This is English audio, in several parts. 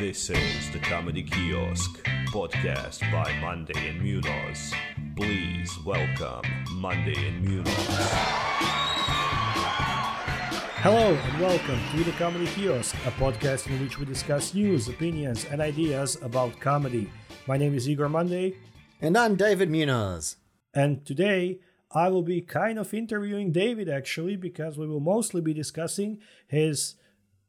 This is the Comedy Kiosk, podcast by Mondae and Munoz. Please welcome Mondae and Munoz. Hello and welcome to the Comedy Kiosk, a podcast in which we discuss news, opinions, and ideas about comedy. My name is Igor Mondae, And I'm David Munoz. and today I will be kind of interviewing David actually because we will mostly be discussing his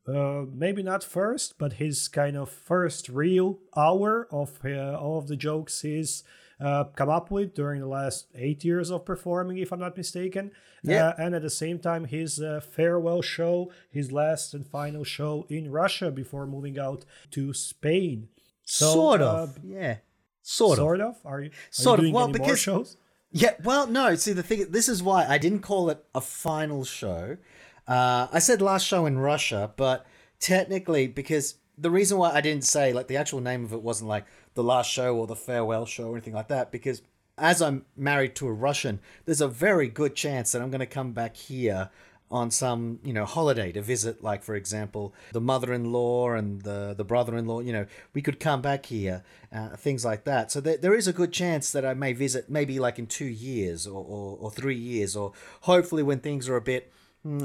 uh, maybe not first, but his kind of first real hour of uh, all of the jokes he's uh, come up with during the last eight years of performing, if I'm not mistaken. Yeah. Uh, and at the same time, his uh, farewell show, his last and final show in Russia before moving out to Spain. So, sort uh, of. yeah. Sort, of. Sort of. Are you, are Sort you of. doing Well, any more because- shows? Yeah, well, no. See, the thing, this is why I didn't call it a final show. Uh, I said last show in Russia, but technically, because the reason why I didn't say, like, the actual name of it wasn't like the last show or the farewell show or anything like that, because as I'm married to a Russian, there's a very good chance that I'm going to come back here on some you know holiday to visit like for example the mother-in-law and the the brother-in-law you know we could come back here uh, things like that. So there, there is a good chance that i may visit maybe like in two years or, or, or three years or hopefully when things are a bit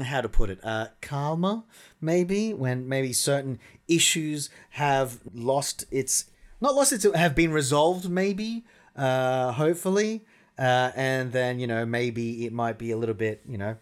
how to put it uh calmer maybe when maybe certain issues have lost its not lost its have been resolved maybe uh hopefully uh and then you know maybe it might be a little bit you know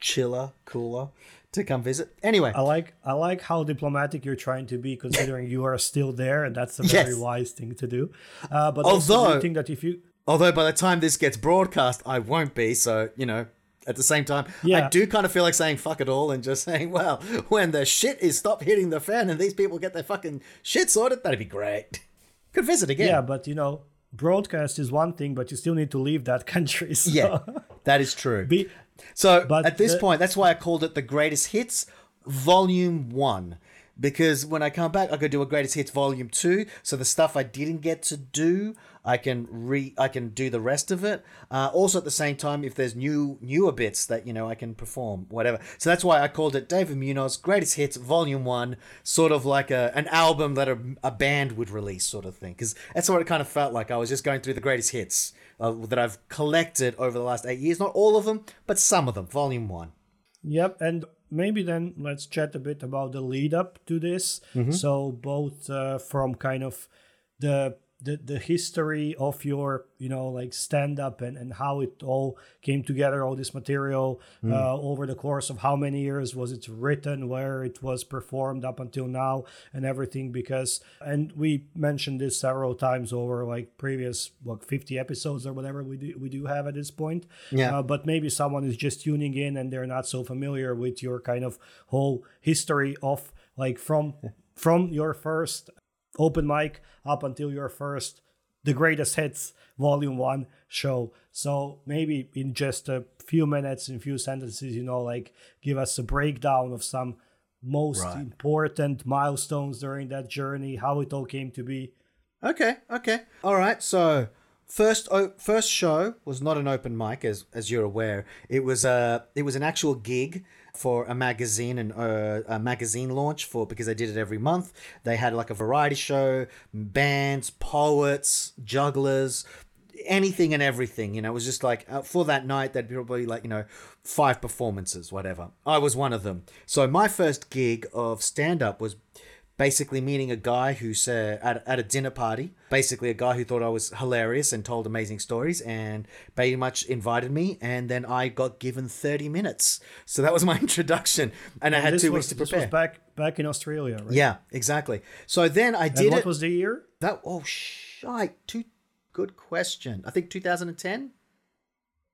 chiller, cooler to come visit. Anyway, I like I like how diplomatic you're trying to be, considering you are still there, and that's a very Yes. wise thing to do. Uh, but Although- you think that if you although by the time this gets broadcast, I won't be. So you know, at the same time, yeah. I do kind of feel like saying fuck it all and just saying, well, when the shit is stop hitting the fan and these people get their fucking shit sorted, that'd be great. Could visit again. yeah, but you know, broadcast is one thing, but you still need to leave that country. So Yeah, that is true. be So But at this the- point, that's why I called it the Greatest Hits Volume One, because when I come back, I could do a Greatest Hits Volume Two. So the stuff I didn't get to do, I can re, I can do the rest of it. Uh, also, at the same time, if there's new newer bits that you know I can perform, whatever. So that's why I called it David Munoz Greatest Hits Volume One, sort of like a an album that a, a band would release, sort of thing. Because that's what it kind of felt like. I was just going through the greatest hits uh, that I've collected over the last eight years. Not all of them, but some of them. Volume One. Yep, and maybe then let's chat a bit about the lead up to this. So both uh, from kind of the the, the history of your you know like stand up and, and how it all came together all this material uh, over the course of how many years was it written where it was performed up until now and everything? Because and we mentioned this several times over like previous what 50 episodes or whatever we do we do have at this point. Yeah. uh, but maybe someone is just tuning in and they're not so familiar with your kind of whole history of like from from your first open mic up until your first the greatest hits volume 1 show so maybe in just a few minutes in few sentences you know like give us a breakdown of some most Right. important milestones during that journey how it all came to be Okay, okay. All right. So first o- first show was not an open mic, as as you're aware. It was a it was an actual gig for a magazine and uh, a magazine launch for because they did it every month. They had like a variety show, bands, poets, jugglers. Anything and everything, you know, it was just like uh, for that night, there'd probably like, you know, five performances, whatever. I was one of them. So, my first gig of stand up was basically meeting a guy who's uh, at, at a dinner party. Basically a guy who thought i was hilarious and told amazing stories and pretty much invited me and then i got given 30 minutes. So that was my introduction and i had two was, weeks to this prepare. was back back in australia right? Yeah exactly. So then i and did what it was the year? That oh shite. Too good question. I think 2010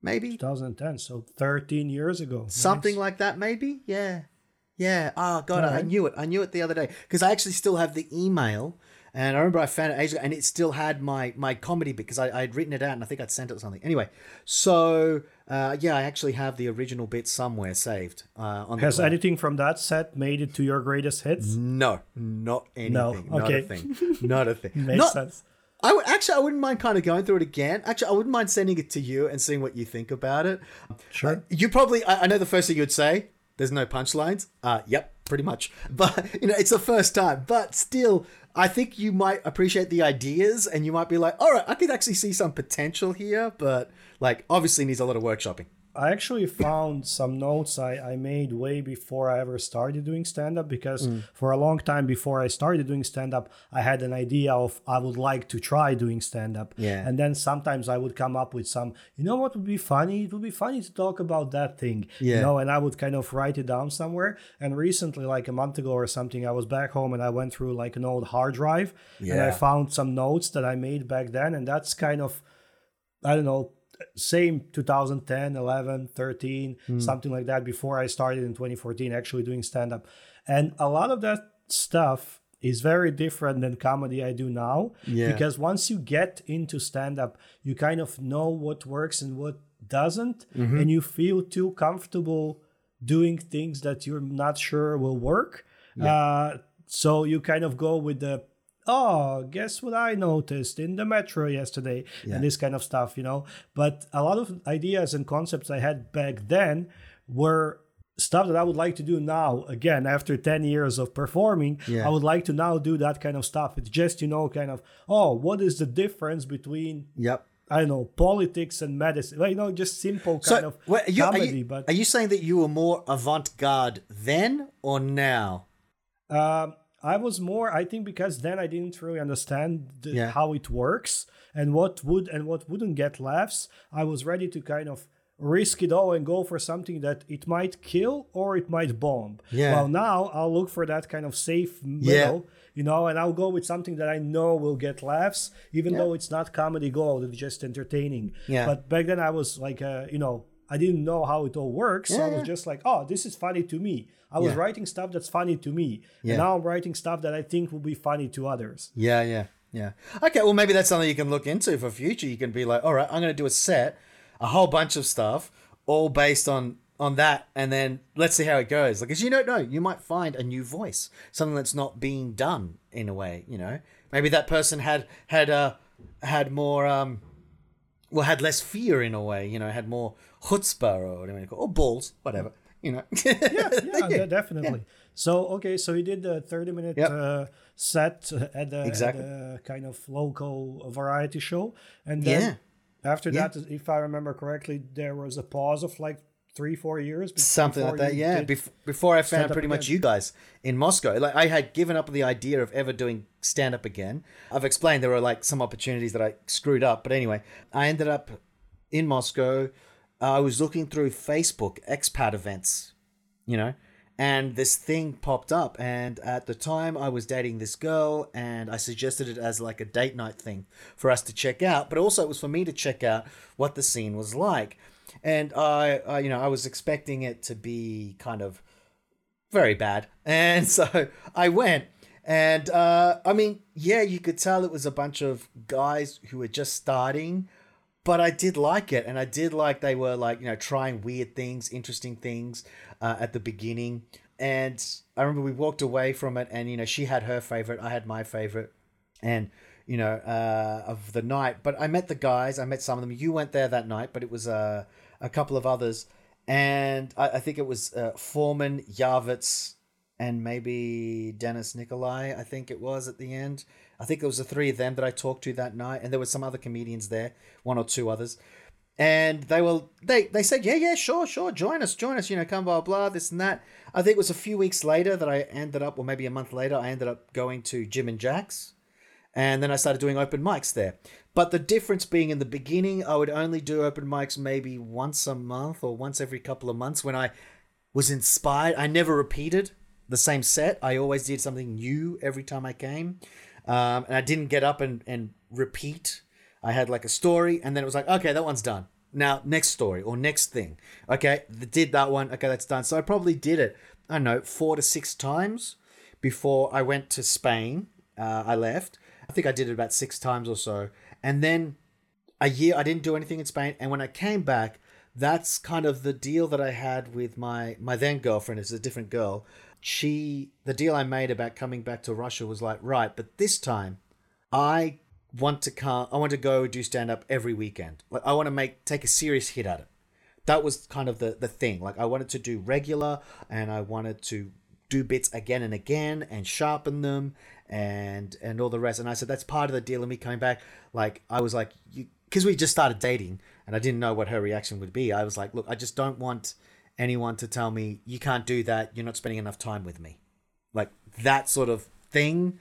maybe? 2010 so 13 years ago. Something Nice. like that maybe? Yeah yeah oh god i knew it i knew it the other day because i actually still have the email and i remember i found it ages ago and it still had my my comedy bit because I, had written it out and i think i'd sent it or something anyway so uh, yeah i actually have the original bit somewhere saved uh, on Has anything from that set made it to your greatest hits? no not anything No, not okay. a thing not a thing Makes Not- sense. I would actually I wouldn't mind kind of going through it again. Actually, I wouldn't mind sending it to you and seeing what you think about it. Sure. Uh, you probably I, I know the first thing you'd say. There's no punchlines. Uh, yep. pretty much. But you know, it's the first time. But still, I think you might appreciate the ideas, and you might be like, all right, I could actually see some potential here. But like, obviously, needs a lot of workshopping. I actually found some notes I, I made way before I ever started doing stand up because Mm. for a long time before I started doing stand up, I had an idea of I would like to try doing stand up. Yeah. And then sometimes I would come up with some, you know what would be funny? It would be funny to talk about that thing. Yeah. You know, and I would kind of write it down somewhere. And recently, like a month ago or something, I was back home and I went through like an old hard drive yeah. and I found some notes that I made back then. And that's kind of I don't know, same 2010, 11, 13, Hmm. something like that before I started in 2014 actually doing stand up. And a lot of that stuff is very different than comedy I do now Yeah. because once you get into stand up, you kind of know what works and what doesn't Mm-hmm. and you feel too comfortable doing things that you're not sure will work. yeah. Uh, so you kind of go with the oh, guess what I noticed in the metro yesterday, and this kind of stuff, you know. But a lot of ideas and concepts I had back then were stuff that I would like to do now. Again, after 10 years of performing, Yeah. I would like to now do that kind of stuff. It's just, you know, kind of, oh, what is the difference between, Yep. I don't know, politics and medicine? Well, you know, just simple kind So, of are you, are comedy. you, but are you saying that you were more avant-garde then or now? Um, I was more, I think, because then I didn't really understand the, Yeah. how it works and what would and what wouldn't get laughs. I was ready to kind of risk it all and go for something that it might kill or it might bomb. Yeah. Well, now I'll look for that kind of safe middle, Yeah. you know, and I'll go with something that I know will get laughs, even though it's not comedy gold, it's just entertaining. Yeah. But back then I was like, uh, you know, I didn't know how it all works. so I was Yeah. just like, oh, this is funny to me. I was Yeah. writing stuff that's funny to me. Yeah. And now I'm writing stuff that I think will be funny to others. Yeah, yeah, yeah. Okay, well, maybe that's something you can look into for future. You can be like, all right, I'm going to do a set, a whole bunch of stuff, all based on on that, and then let's see how it goes. Like, because you don't know, you might find a new voice, something that's not being done in a way. You know, maybe that person had had uh had more um, well, had less fear in a way. You know, had more chutzpah or whatever you call, or balls, whatever. You know. Yeah, de- definitely. So okay, so he did the 30 minute Yep. uh, set at the, at the kind of local variety show, and then after Yeah. that, if I remember correctly, there was a pause of like three, four years. something like that yeah Bef- before i found pretty much again. you guys in moscow like i had given up the idea of ever doing stand up again i've explained there were like some opportunities that i screwed up but anyway i ended up in moscow i was looking through facebook expat events you know and this thing popped up. And at the time i was dating this girl and i suggested it as like a date night thing for us to check out. But also it was for me to check out what the scene was like. And i, I you know i was expecting it to be kind of very bad. And so i went. And uh, i mean yeah you could tell it was a bunch of guys who were just starting but I did like it, and I did like they were like you know trying weird things, interesting things uh, at the beginning. And I remember we walked away from it, and you know she had her favorite, I had my favorite, and you know uh, of the night. But I met the guys, I met some of them. You went there that night, but it was uh, a couple of others, and I, I think it was uh, Foreman, Yarvitz, and maybe Dennis Nikolai. I think it was at the end. I think it was the three of them that I talked to that night, and there were some other comedians there, one or two others, and they were they they said, yeah, yeah, sure, sure, join us, join us, you know, come blah blah this and that. I think it was a few weeks later that I ended up, or maybe a month later, I ended up going to Jim and Jack's, and then I started doing open mics there. But the difference being in the beginning, I would only do open mics maybe once a month or once every couple of months when I was inspired. I never repeated the same set. I always did something new every time I came. Um, and I didn't get up and, and repeat. I had like a story, and then it was like, okay, that one's done. Now, next story or next thing. Okay, did that one. Okay, that's done. So I probably did it, I don't know, four to six times before I went to Spain. Uh, I left. I think I did it about six times or so. And then a year I didn't do anything in Spain, and when I came back, that's kind of the deal that I had with my my then girlfriend. It's a different girl. She the deal I made about coming back to Russia was like right, but this time I want to come. I want to go do stand up every weekend. Like I want to make take a serious hit at it. That was kind of the the thing. Like I wanted to do regular, and I wanted to do bits again and again and sharpen them and and all the rest. And I said that's part of the deal of me coming back. Like I was like, because we just started dating and I didn't know what her reaction would be. I was like, look, I just don't want anyone to tell me you can't do that. You're not spending enough time with me, like that sort of thing.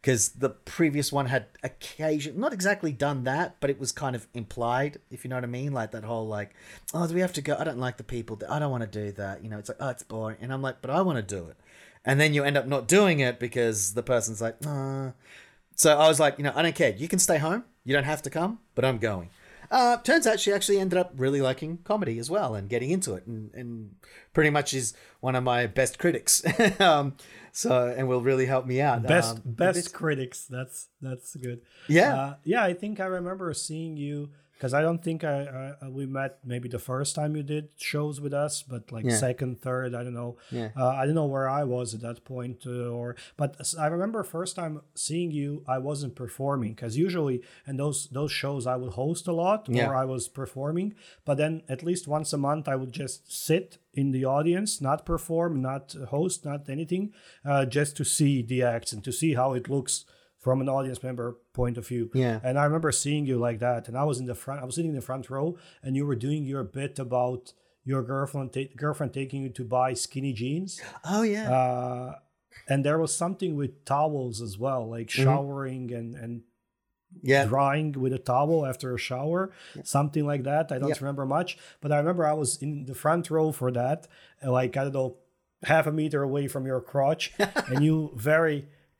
Because the previous one had occasion not exactly done that but it was kind of implied if you know what i mean? Like that whole like oh do we have to go? I don't like the people i don't want to do that. You know it's like oh it's boring. And i'm like but i want to do it. And then you end up not doing it because the person's like uh. so i was like you know i don't care. You can stay home. You don't have to come but i'm going uh, turns out she actually ended up really liking comedy as well and getting into it and, and pretty much is one of my best critics. Um, so and will really help me out. Best um, best critics. That's that's good. Yeah. uh, yeah i think i remember seeing you because i don't think I, I we met maybe the first time you did shows with us but like Yeah. second third i don't know Yeah. uh, i don't know where i was at that point uh, or but I remember first time seeing you i wasn't performing because usually in those those shows i would host a lot Yeah. or i was performing but then at least once a month i would just sit in the audience not perform not host not anything uh, just to see the acts and to see how it looks from an audience member point of view Yeah. and i remember seeing you like that and i was in the front i was sitting in the front row and you were doing your bit about your girlfriend ta- girlfriend taking you to buy skinny jeans oh yeah uh, and there was something with towels as well like showering and and yeah drying with a towel after a shower, something like that. I don't Yeah. remember much, but I remember I was in the front row for that, like I don't know, half a meter away from your crotch, and you very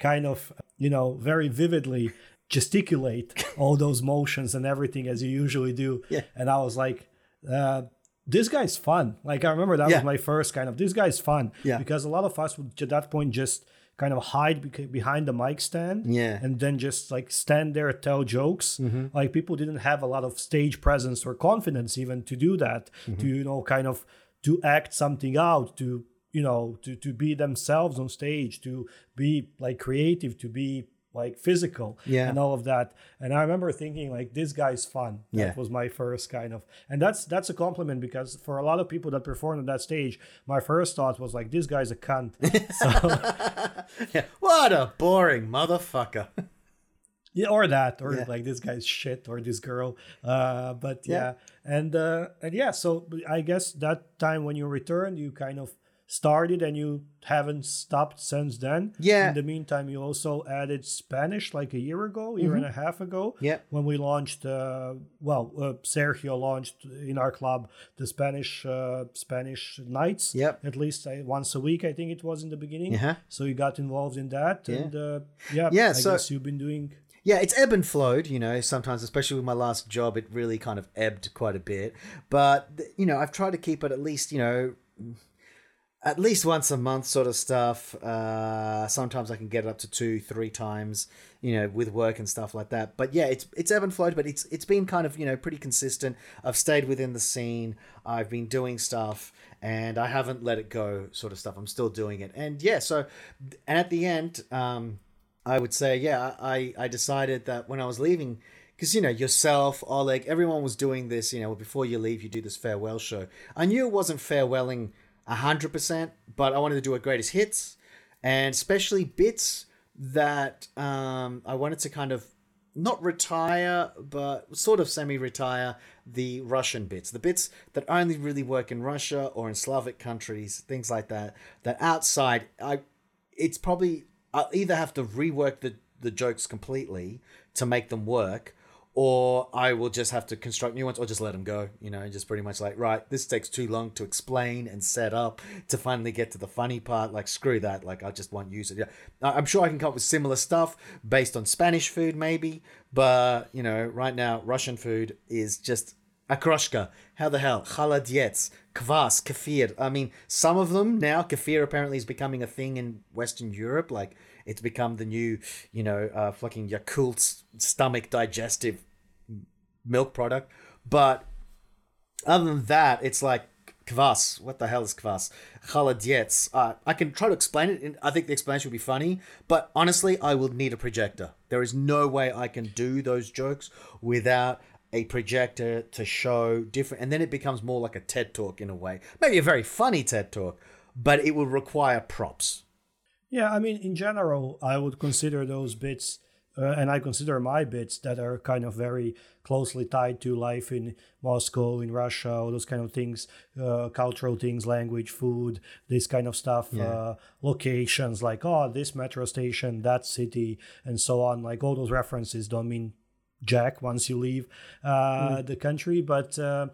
kind of, you know, very vividly gesticulate all those motions and everything as you usually do. Yeah. And I was like, uh, this guy's fun. Like I remember that Yeah. was my first kind of this guy's fun. Yeah. Because a lot of us would at that point just kind of hide behind the mic stand Yeah. and then just like stand there tell jokes like people didn't have a lot of stage presence or confidence even to do that to you know kind of to act something out to you know to to be themselves on stage to be like creative to be like physical Yeah. and all of that and i remember thinking like this guy's fun that Yeah. was my first kind of and that's that's a compliment because for a lot of people that performed on that stage my first thought was like this guy's a cunt so yeah what a boring motherfucker Yeah, or that, or Yeah. like this guy's shit, or this girl. Uh, but yeah, Yeah. and uh, and yeah. So I guess that time when you returned, you kind of started, and you haven't stopped since then. Yeah. In the meantime, you also added Spanish like a year ago, year and a half ago. Mm-hmm. Yeah. When we launched, uh, well, uh, Sergio launched in our club the Spanish uh, Spanish nights. Yep. At least uh, once a week, I think it was in the beginning. Uh-huh. So you got involved in that, Yeah. and uh, yeah, Yeah, I so- guess you've been doing. yeah it's ebb and flowed you know sometimes especially with my last job it really kind of ebbed quite a bit but you know i've tried to keep it at least you know at least once a month sort of stuff. Uh sometimes i can get it up to two three times you know with work and stuff like that. But yeah it's it's ebb and flowed but it's it's been kind of you know pretty consistent. I've stayed within the scene. I've been doing stuff and i haven't let it go sort of stuff. I'm still doing it. And yeah so and at the end um I would say, yeah, I, I decided that when I was leaving, because, you know, yourself, Oleg, everyone was doing this, you know, before you leave, you do this farewell show. I knew it wasn't farewelling 100%, but I wanted to do a greatest hits and especially bits that um, I wanted to kind of not retire, but sort of semi retire the Russian bits, the bits that only really work in Russia or in Slavic countries, things like that, that outside, I it's probably I'll either have to rework the the jokes completely to make them work, or I will just have to construct new ones, or just let them go. You know, just pretty much like right, this takes too long to explain and set up to finally get to the funny part. Like screw that. Like I just won't use it. Yeah, I'm sure I can come up with similar stuff based on Spanish food, maybe, but you know, right now Russian food is just Okroshka. How the hell? Kholodets, kvass, kefir. I mean, some of them now, kefir apparently is becoming a thing in Western Europe. Like, it's become the new, you know, uh, fucking Yakult stomach digestive milk product. But other than that, it's like kvass. What the hell is kvass? Kholodets. Uh, I can try to explain it. I think the explanation would be funny, but honestly, I will need a projector. There is no way I can do those jokes without a projector to show different. And then it becomes more like a TED talk in a way. Maybe a very funny TED talk, but it will require props. Yeah, I mean, in general, I would consider those bits, uh, and I consider my bits that are kind of very closely tied to life in Moscow, in Russia, all those kind of things, uh, cultural things, language, food, this kind of stuff, Yeah. uh, locations like, oh, this metro station, that city, and so on. Like all those references don't mean jack once you leave uh, the country, but uh,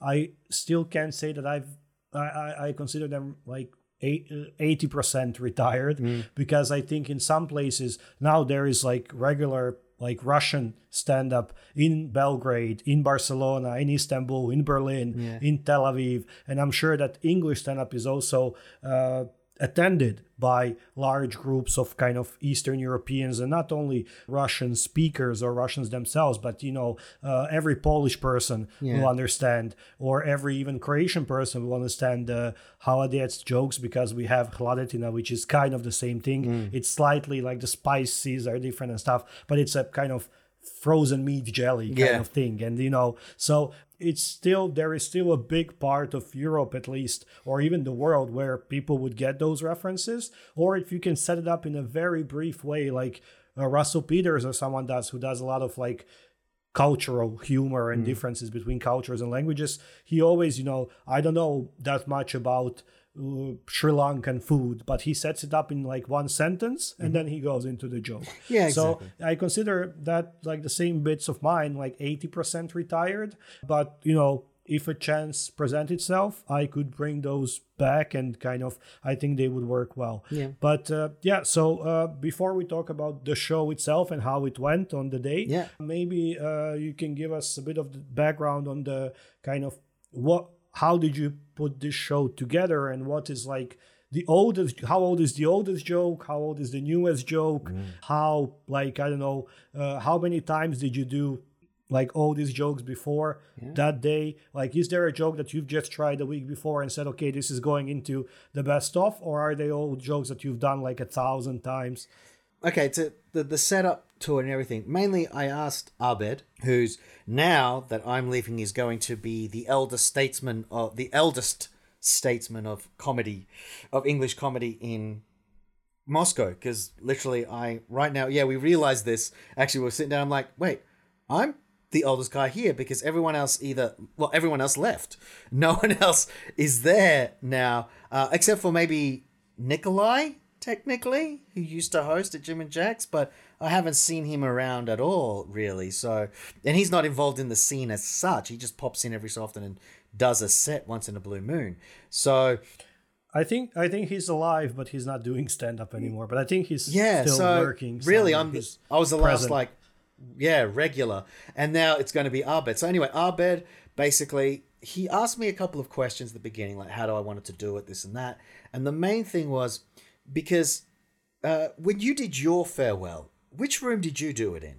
I still can't say that I've I, I consider them like eighty percent retired because I think in some places now there is like regular like Russian stand up in Belgrade, in Barcelona, in Istanbul, in Berlin, Yeah. in Tel Aviv, and I'm sure that English stand up is also uh, attended by large groups of kind of Eastern Europeans and not only Russian speakers or Russians themselves, but you know, uh, every Polish person Yeah. will understand, or every even Croatian person will understand uh, Kholodets jokes because we have Hladetina, which is kind of the same thing. Mm. It's slightly like the spices are different and stuff, but it's a kind of frozen meat jelly kind Yeah. of thing and you know so it's still there is still a big part of europe at least or even the world where people would get those references or if you can set it up in a very brief way like uh, russell peters or someone does who does a lot of like cultural humor and differences between cultures and languages he always you know i don't know that much about uh, Sri Lankan food, but he sets it up in like one sentence and then he goes into the joke. Yeah, So exactly. I consider that like the same bits of mine, like 80% retired. But, you know, if a chance present itself, I could bring those back and kind of, I think they would work well. Yeah. But uh, yeah, so uh, before we talk about the show itself and how it went on the day, Yeah. maybe uh, you can give us a bit of the background on the kind of what, how did you put this show together and what is like the oldest how old is the oldest joke? How old is the newest joke? How like i don't know uh, how many times did you do like all these jokes before that day? Like is there a joke that you've just tried a week before and said okay this is going into the best of or are they all jokes that you've done like a thousand times okay to the, the setup to it and everything. Mainly i asked abed who's now that i'm leaving is going to be the elder statesman of the eldest statesman of comedy of english comedy in moscow. Because literally i right now yeah we realized this. Actually we we're sitting down i'm like wait i'm the oldest guy here because everyone else either well everyone else left. No one else is there now uh, except for maybe nikolai technically. Who used to host at jim and jack's but i haven't seen him around at all really. So and he's not involved in the scene as such. He just pops in every so often and does a set once in a blue moon. So i think i think he's alive but he's not doing stand-up anymore. But i think he's yeah still so working really i'm i was the last like yeah regular. And now it's going to be abed. So anyway abed basically he asked me a couple of questions at the beginning like how do i want it to do it this and that. And the main thing was because uh, when you did your farewell which room did you do it in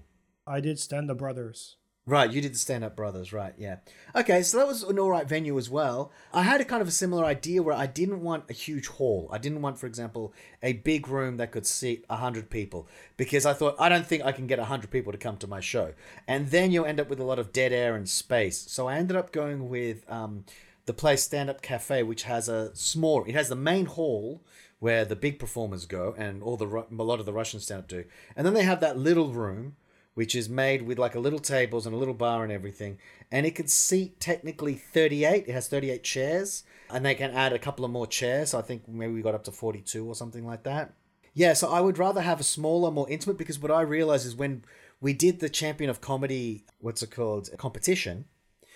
i did stand-up brothers Right, you did the Stand Up Brothers, right? Yeah. Okay, so that was an all right venue as well. I had a kind of a similar idea where I didn't want a huge hall. I didn't want, for example, a big room that could seat hundred people because I thought I don't think I can get hundred people to come to my show, and then you'll end up with a lot of dead air and space. So I ended up going with um, the place Stand Up Cafe, which has a small. It has the main hall where the big performers go and all the a lot of the Russian stand up do, and then they have that little room which is made with like a little tables and a little bar and everything. And it can seat technically 38. It has 38 chairs. And they can add a couple of more chairs. So I think maybe we got up to 42 or something like that. Yeah, so I would rather have a smaller, more intimate because what I realize is when we did the Champion of Comedy, what's it called, competition,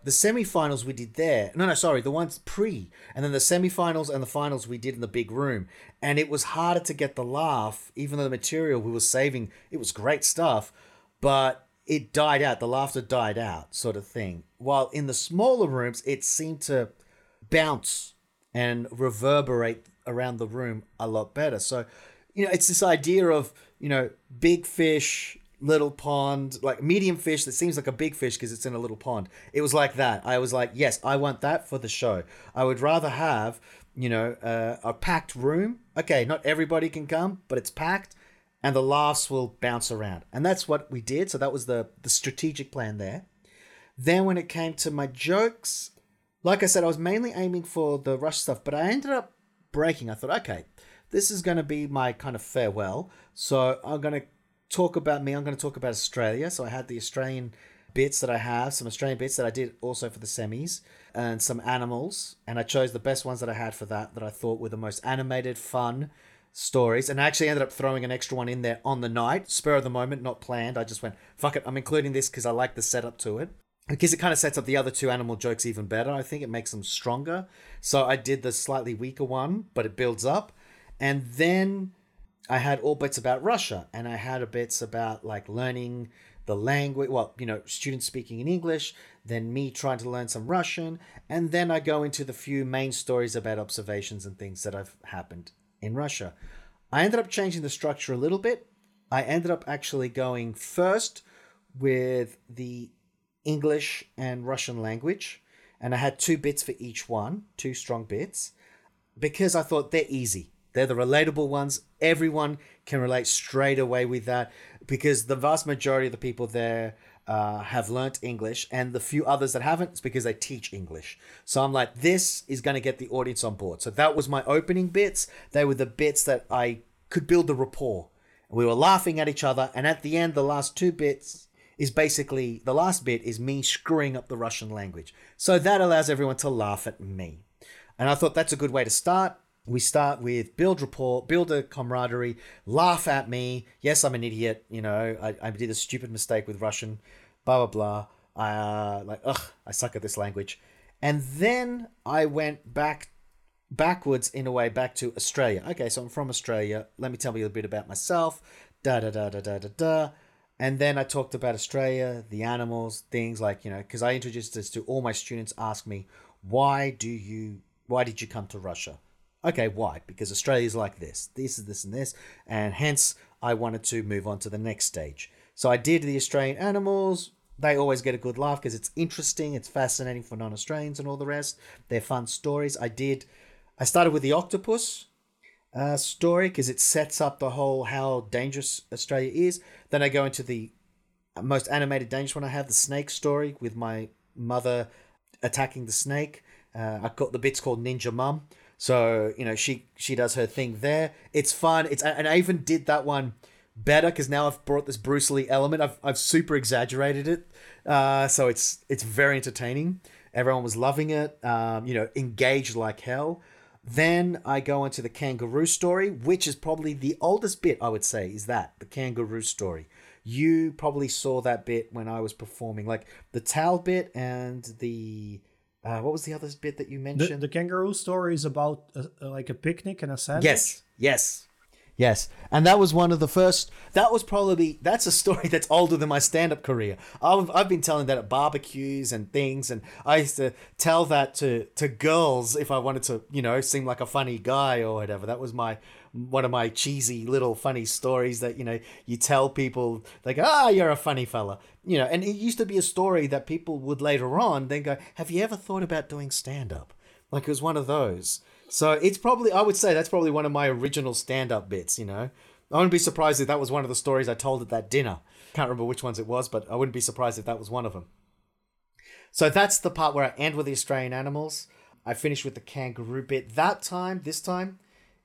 the semi-finals we did there. No, no, sorry, the ones pre, and then the semi-finals and the finals we did in the big room. And it was harder to get the laugh, even though the material we were saving, it was great stuff, but it died out. The laughter died out, sort of thing. While in the smaller rooms, it seemed to bounce and reverberate around the room a lot better. So, you know, it's this idea of, you know, big fish, little pond, like medium fish that seems like a big fish because it's in a little pond. It was like that. I was like, yes, I want that for the show. I would rather have, you know, uh, a packed room. Okay, not everybody can come, but it's packed and the laughs will bounce around. And that's what we did. So that was the the strategic plan there. Then when it came to my jokes, like I said, I was mainly aiming for the rush stuff, but I ended up breaking. I thought, okay, this is going to be my kind of farewell. So I'm going to talk about me. I'm going to talk about Australia. So I had the Australian bits that I have, some Australian bits that I did also for the semis, and some animals. And I chose the best ones that I had for that, that I thought were the most animated, fun stories. And I actually ended up throwing an extra one in there on the night, spur of the moment, not planned. I just went, fuck it, I'm including this because I like the setup to it. Because it kind of sets up the other two animal jokes even better. I think it makes them stronger. So I did the slightly weaker one, but it builds up. And then I had all bits about Russia, and I had a bits about like learning the language. Well, you know, students speaking in English, then me trying to learn some Russian, and then I go into the few main stories about observations and things that have happened in Russia. I ended up changing the structure a little bit. I ended up actually going first with the English and Russian language, and I had two bits for each one, two strong bits, because I thought they're easy. They're the relatable ones. Everyone can relate straight away with that because the vast majority of the people there uh, have learnt English, and the few others that haven't, it's because they teach English. So I'm like, this is going to get the audience on board. So that was my opening bits. They were the bits that I could build the rapport. We were laughing at each other, and at the end, the last two bits is basically the last bit is me screwing up the Russian language. So that allows everyone to laugh at me. And I thought that's a good way to start. We start with build rapport, build a camaraderie, laugh at me. Yes, I'm an idiot. You know, I, I did a stupid mistake with Russian, blah, blah, blah. I, uh, like, ugh, I suck at this language. And then I went back, backwards in a way, back to Australia. Okay, so I'm from Australia. Let me tell you a bit about myself. Da, da, da, da, da, da, da. And then I talked about Australia, the animals, things like, you know, because I introduced this to all my students ask me, why do you, why did you come to Russia? Okay, why? Because Australia's like this, this is this and this. And hence I wanted to move on to the next stage. So I did the Australian animals. They always get a good laugh because it's interesting, it's fascinating for non Australians and all the rest. They're fun stories. I did, I started with the octopus uh, story because it sets up the whole how dangerous Australia is. Then I go into the most animated dangerous one I have, the snake story with my mother attacking the snake. Uh, I got the bits called Ninja Mum. So you know she she does her thing there. It's fun. It's and I even did that one better because now I've brought this Bruce Lee element. I've I've super exaggerated it. Uh, so it's it's very entertaining. Everyone was loving it. Um, you know, engaged like hell. Then I go into the kangaroo story, which is probably the oldest bit, I would say, is that the kangaroo story. You probably saw that bit when I was performing, like the towel bit and the. Uh, what was the other bit that you mentioned? the kangaroo story is about uh, like a picnic and a sandwich. Yes, yes, yes. And that was one of the first. That was probably that's a story that's older than my stand-up career. I've I've been telling that at barbecues and things, and I used to tell that to to girls if I wanted to, you know, seem like a funny guy or whatever. That was my one of my cheesy little funny stories that you know you tell people they go ah you're a funny fella you know and it used to be a story that people would later on then go have you ever thought about doing stand up like it was one of those. So it's probably i would say that's probably one of my original stand up bits you know? I wouldn't be surprised if that was one of the stories i told at that dinner. Can't remember which ones it was but i wouldn't be surprised if that was one of them so that's the part where I end with the Australian animals. I finish with the kangaroo bit. That time, this time,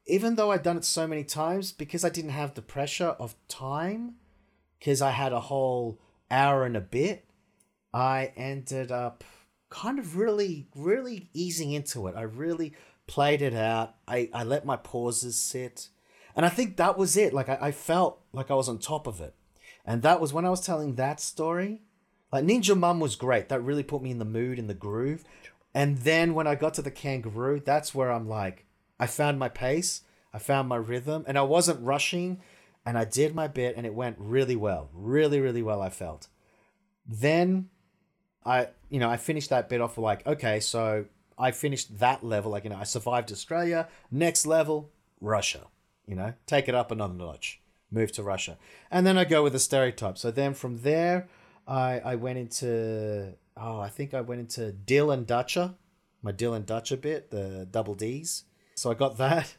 even though I'd done it so many times, because I didn't have the pressure of time, because I had a whole hour and a bit, I ended up kind of really, really easing into it. I really played it out. I, I let my pauses sit. And I think that was it. Like, I, I felt like I was on top of it. And that was when I was telling that story. Like Ninja Mum was great. That really put me in the mood, in the groove. And then when I got to the kangaroo, that's where I'm like, I found my pace, I found my rhythm, and I wasn't rushing, and I did my bit, and it went really well, really, really well. I felt. Then, I you know I finished that bit off like okay, so I finished that level. Like you know I survived Australia. Next level, Russia. You know, take it up another notch. Move to Russia, and then I go with the stereotype. So then from there, I I went into oh I think I went into Dylan Dacha, my Dylan Dacha bit, the double D's. So I got that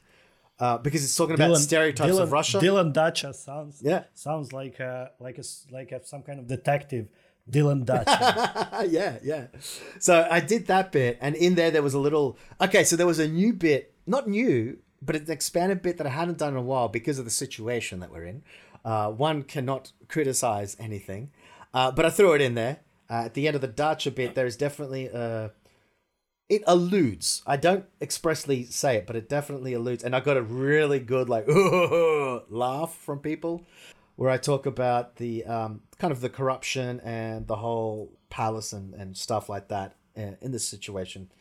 uh, because it's talking about stereotypes Dylan, of Russia. Dylan Dacha sounds Yeah. sounds like a like a like a, some kind of detective. Dylan Dacha. yeah, yeah. So I did that bit, and in there there was a little. Okay, so there was a new bit, not new, but it's an expanded bit that I hadn't done in a while because of the situation that we're in. Uh, one cannot criticize anything, uh, but I threw it in there. Uh, at the end of the Dacha bit, there is definitely a. It alludes. I don't expressly say it, but it definitely alludes. And I got a really good like laugh from people, where I talk about the um, kind of the corruption and the whole palace and, and stuff like that in this situation.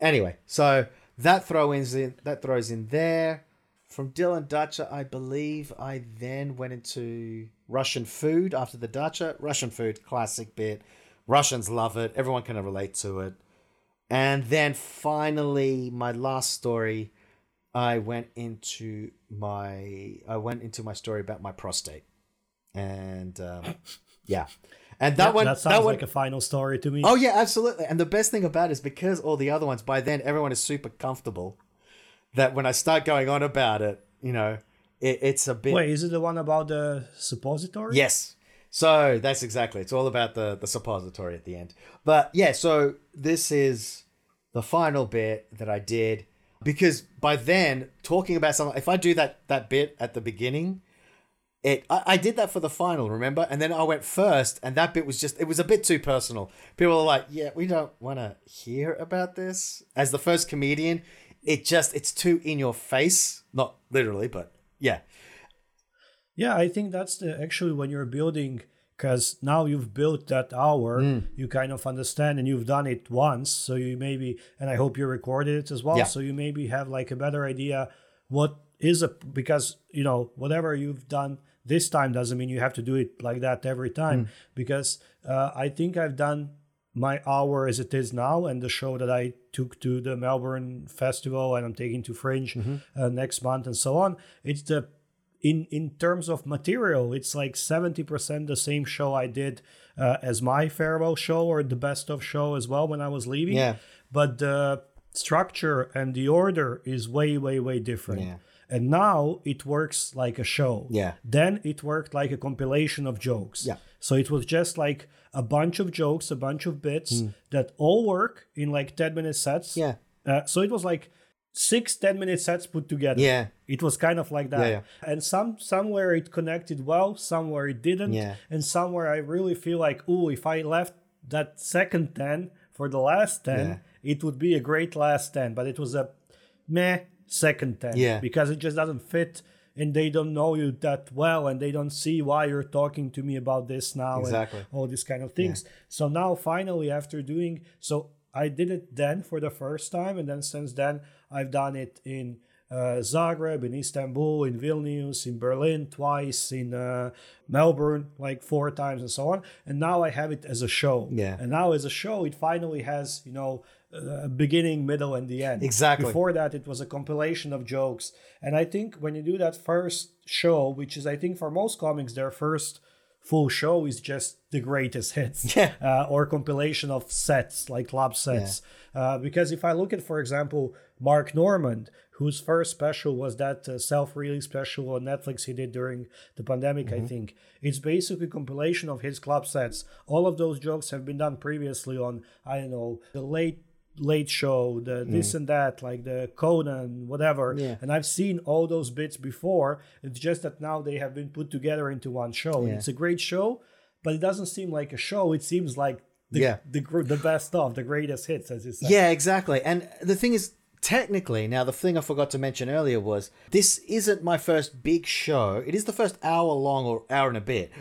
Anyway, so that throws in that throws in there. From Dylan Dacha, I believe I then went into Russian food after the Dacha. Russian food, classic bit. Russians love it. Everyone can relate to it. And then finally, my last story, I went into my I went into my story about my prostate, and um, yeah, and that one that sounds that one like a final story to me. Oh yeah, absolutely. And the best thing about it is because all the other ones, by then everyone is super comfortable. That when I start going on about it, you know, it, it's a bit. Wait, is it the one about the suppository? Yes. So that's exactly. It's all about the the suppository at the end. But yeah, so this is the final bit that I did because by then talking about something. If I do that that bit at the beginning, it I, I did that for the final, remember? And then I went first, and that bit was just it was a bit too personal. People are like, "Yeah, we don't want to hear about this." As the first comedian, it just it's too in your face, not literally, but yeah, Yeah, I think that's the actually when you're building because now you've built that hour, Mm. you kind of understand and you've done it once, so you maybe and I hope you recorded it as well, Yeah. so you maybe have like a better idea what is a because you know whatever you've done this time doesn't mean you have to do it like that every time Mm. because uh, I think I've done my hour as it is now and the show that I took to the Melbourne Festival and I'm taking to Fringe Mm-hmm. uh, next month and so on. It's the in in terms of material, it's like seventy percent the same show I did uh, as my farewell show or the best of show as well when I was leaving. Yeah. But the structure and the order is way way way different. Yeah. And now it works like a show. Yeah. Then it worked like a compilation of jokes. Yeah. So it was just like a bunch of jokes, a bunch of bits Hmm. that all work in like 10 minute sets. Yeah. Uh, so it was like six 10 minute sets put together. Yeah. It was kind of like that. Yeah, yeah. And some somewhere it connected well, somewhere it didn't. Yeah. And somewhere I really feel like, oh, if I left that second 10 for the last 10, Yeah. it would be a great last 10. But it was a meh second 10. Yeah. Because it just doesn't fit and they don't know you that well and they don't see why you're talking to me about this now Exactly. and all these kind of things. So now finally after doing so I did it then for the first time and then since then I've done it in uh, Zagreb, in Istanbul, in Vilnius, in Berlin twice, in uh, Melbourne like four times and so on. And now I have it as a show. Yeah. And now as a show, it finally has you know a beginning, middle, and the end. Exactly. Before that, it was a compilation of jokes. And I think when you do that first show, which is I think for most comics their first full show is just the greatest hits Yeah. uh, or compilation of sets like club sets. Uh, because if i look at for example mark normand whose first special was that uh, self-release special on netflix he did during the pandemic i think it's basically a compilation of his club sets. All of those jokes have been done previously on i don't know the late late show the this and that like the conan whatever Yeah. and i've seen all those bits before it's just that now they have been put together into one show and Yeah. it's a great show but it doesn't seem like a show it seems like the, Yeah. the, the best of the greatest hits as you said Yeah, exactly. And the thing is, technically, now the thing I forgot to mention earlier was this isn't my first big show. It is the first hour long or hour and a bit.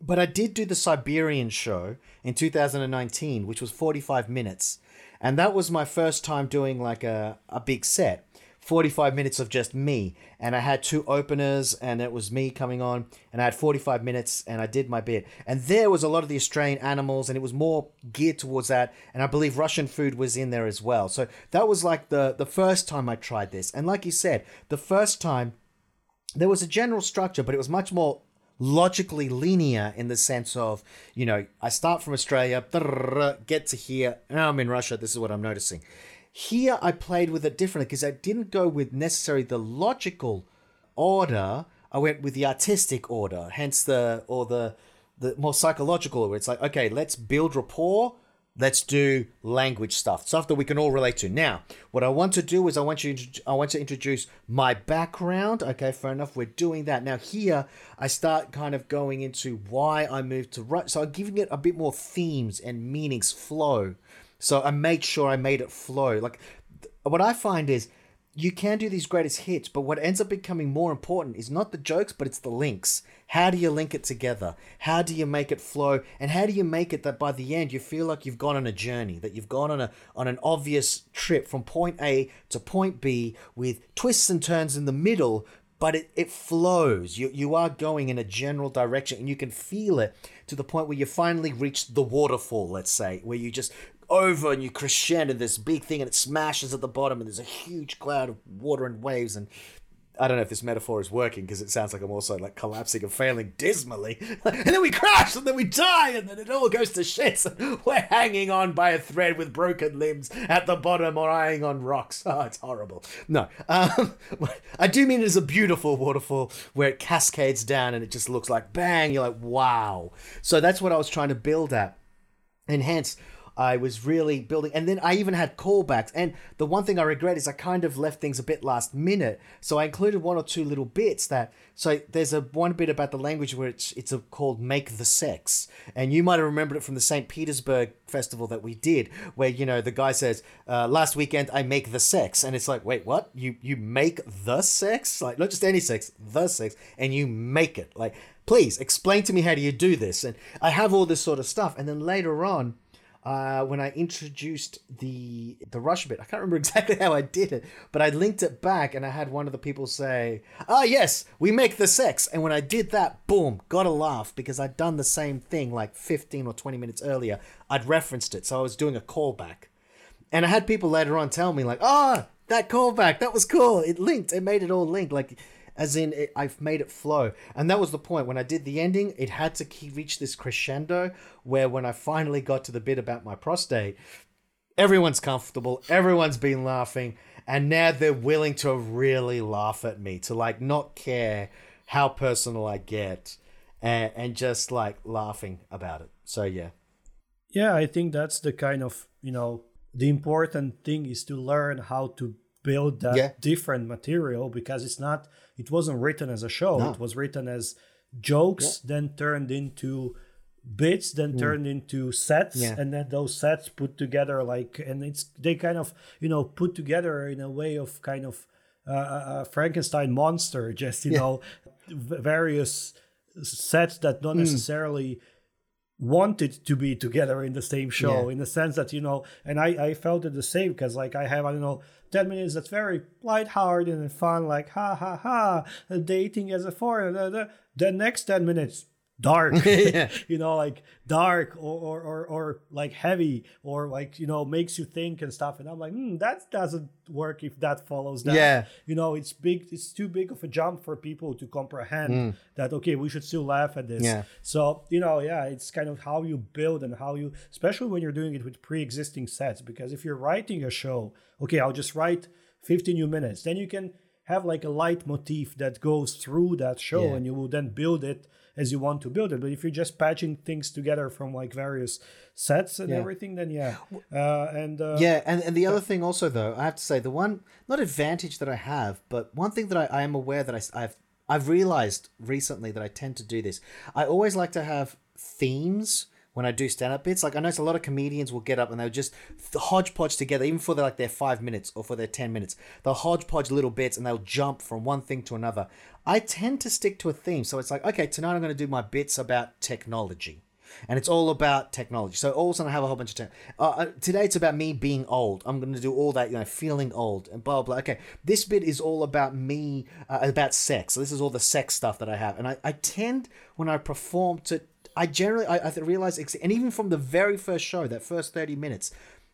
But I did do the Siberian show in 2019, which was 45 minutes. And that was my first time doing like a, a big set. 45 minutes of just me. And I had two openers, and it was me coming on. And I had 45 minutes, and I did my bit. And there was a lot of the Australian animals, and it was more geared towards that. And I believe Russian food was in there as well. So that was like the, the first time I tried this. And like you said, the first time there was a general structure, but it was much more logically linear in the sense of, you know, I start from Australia, get to here, now I'm in Russia, this is what I'm noticing. Here I played with it differently because I didn't go with necessarily the logical order. I went with the artistic order, hence the or the the more psychological. It's like, okay, let's build rapport Let's do language stuff, stuff that we can all relate to. Now, what I want to do is I want you to, I want to introduce my background. Okay, fair enough. We're doing that. Now here I start kind of going into why I moved to right. So I'm giving it a bit more themes and meanings, flow. So I made sure I made it flow. Like what I find is you can do these greatest hits, but what ends up becoming more important is not the jokes, but it's the links. How do you link it together? How do you make it flow? And how do you make it that by the end you feel like you've gone on a journey, that you've gone on a on an obvious trip from point A to point B with twists and turns in the middle, but it, it flows. You you are going in a general direction and you can feel it to the point where you finally reach the waterfall, let's say, where you just over and you crescendo this big thing and it smashes at the bottom and there's a huge cloud of water and waves and I don't know if this metaphor is working because it sounds like I'm also like collapsing and failing dismally. and then we crash and then we die and then it all goes to shit. And we're hanging on by a thread with broken limbs at the bottom or eyeing on rocks. Oh, it's horrible. No, um, I do mean it is a beautiful waterfall where it cascades down and it just looks like bang. You're like, wow. So that's what I was trying to build at. And hence, I was really building, and then I even had callbacks. And the one thing I regret is I kind of left things a bit last minute. So I included one or two little bits that. So there's a one bit about the language where it's it's a, called "Make the Sex," and you might have remembered it from the St. Petersburg festival that we did, where you know the guy says, uh, "Last weekend I make the sex," and it's like, wait, what? You you make the sex? Like not just any sex, the sex, and you make it. Like, please explain to me how do you do this? And I have all this sort of stuff, and then later on uh, when I introduced the the rush bit. I can't remember exactly how I did it, but I linked it back and I had one of the people say, "Ah, yes, we make the sex." And when I did that, boom, got a laugh because I'd done the same thing like 15 or 20 minutes earlier. I'd referenced it, so I was doing a callback. And I had people later on tell me like, "Ah, oh, that callback, that was cool. It linked. It made it all link like as in it, I've made it flow. And that was the point. When I did the ending, it had to reach this crescendo where when I finally got to the bit about my prostate, everyone's comfortable, everyone's been laughing, and now they're willing to really laugh at me, to like not care how personal I get and, and just like laughing about it. So yeah. Yeah, I think that's the kind of, you know, the important thing is to learn how to build that yeah. different material because it's not it wasn't written as a show no. it was written as jokes yeah. then turned into bits then mm. turned into sets yeah. and then those sets put together like and it's they kind of you know put together in a way of kind of uh, a frankenstein monster just you know various sets that don't mm. necessarily wanted to be together in the same show in the sense that you know and i i felt it the same because like i have i don't know 10 minutes that's very lighthearted and fun, like ha ha ha, dating as a foreigner. The next 10 minutes, dark yeah. you know like dark or, or, or or like heavy or like you know makes you think and stuff. And i'm like hmm, that doesn't work if that follows that. Yeah. You know it's big it's too big of a jump for people to comprehend mm. that okay we should still laugh at this. Yeah. So you know yeah it's kind of how you build and how you especially when you're doing it with pre-existing sets because if you're writing a show okay i'll just write 50 new minutes then you can have like a leitmotif that goes through that show yeah. and you will then build it as you want to build it. But if you're just patching things together from like various sets and yeah. everything, then yeah. Uh, and uh, yeah, and, and the other thing also though, I have to say the one not advantage that I have, but one thing that I, I am aware that I, I've I've realized recently that I tend to do this. I always like to have themes when I do stand up bits. Like I know a lot of comedians will get up and they'll just hodgepodge together, even for their, like their five minutes or for their ten minutes. They'll hodgepodge little bits and they'll jump from one thing to another. I tend to stick to a theme, so it's like okay, tonight I'm going to do my bits about technology. And it's all about technology. So all of a sudden I have a whole bunch of time. Uh, uh, today it's about me being old. I'm going to do all that, you know, feeling old and blah, blah. Okay, this bit is all about me, uh, about sex. So this is all the sex stuff that I have. And I, I tend, when I perform, to I generally I, I realize, and even from the very first show, that first thirty minutes,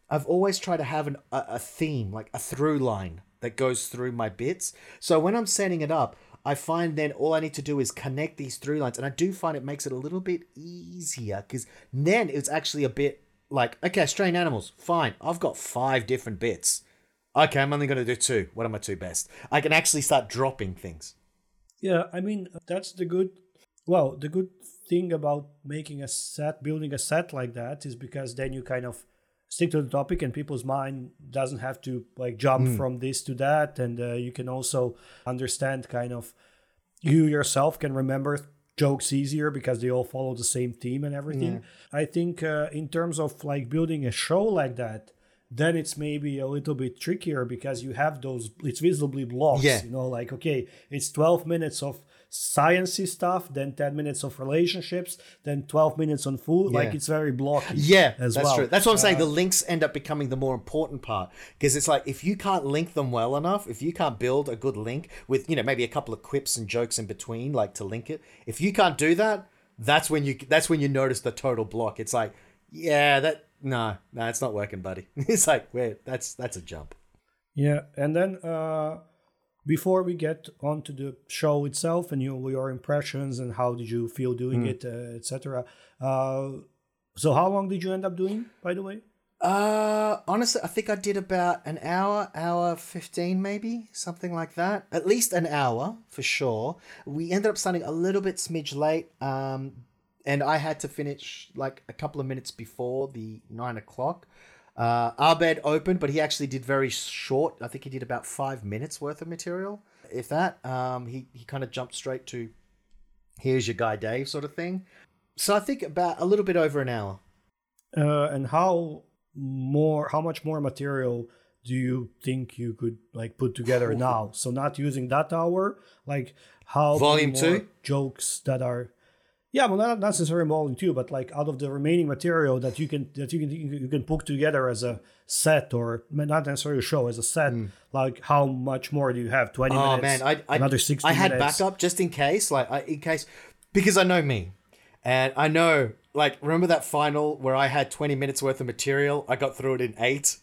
I've always tried to have an, a, a theme, like a through line that goes through my bits. So when I'm setting it up, I find then all I need to do is connect these through lines, and I do find it makes it a little bit easier because then it's actually a bit like okay, strange animals, fine. I've got five different bits. Okay, I'm only going to do two. What are my two best? I can actually start dropping things. Yeah, I mean that's the good Well, the good thing about making a set, building a set like that, is because then you kind of stick to the topic, and people's mind doesn't have to like jump Hmm. from this to that, and uh, you can also understand kind of you yourself can remember jokes easier because they all follow the same theme and everything. I think uh, in terms of like building a show like that, then it's maybe a little bit trickier because you have those it's visibly blocks. Yeah. You know, like okay, it's twelve minutes of sciencey stuff, then ten minutes of relationships, then twelve minutes on food. Like it's very blocky. Yeah, as that's well. Uh, true. That's what I'm saying. The links end up becoming the more important part because it's like if you can't link them well enough, if you can't build a good link with you know maybe a couple of quips and jokes in between, like to link it. If you can't do that, that's when you that's when you notice the total block. It's like, yeah, that no, no, it's not working, buddy. It's like, wait, that's that's a jump. Yeah, and then uh, before we get on to the show itself and your your impressions and how did you feel doing Hmm. it, uh, etc. Uh, so how long did you end up doing, by the way? Uh, honestly, I think I did about an hour, hour 15 maybe, something like that. At least an hour for sure. We ended up starting a little bit smidge late. Um, and I had to finish like a couple of minutes before the nine o'clock. Uh, Abed opened, but he actually did very short. I think he did about five minutes worth of material, if that. Um, he he kind of jumped straight to, here's your guy Dave sort of thing. So I think about a little bit over an hour. Uh, and how more, how much more material do you think you could like put together now? So not using that hour, like how Volume two? jokes that are. Yeah, well, not necessarily volume too, but like out of the remaining material that you can that you can you can put together as a set or not necessarily a show as a set. Mm. Like how much more do you have? Twenty. Oh minutes. man, I, I another sixty I had minutes. backup just in case, like I, in case, because I know me, and I know like remember that final where I had twenty minutes worth of material, I got through it in eight,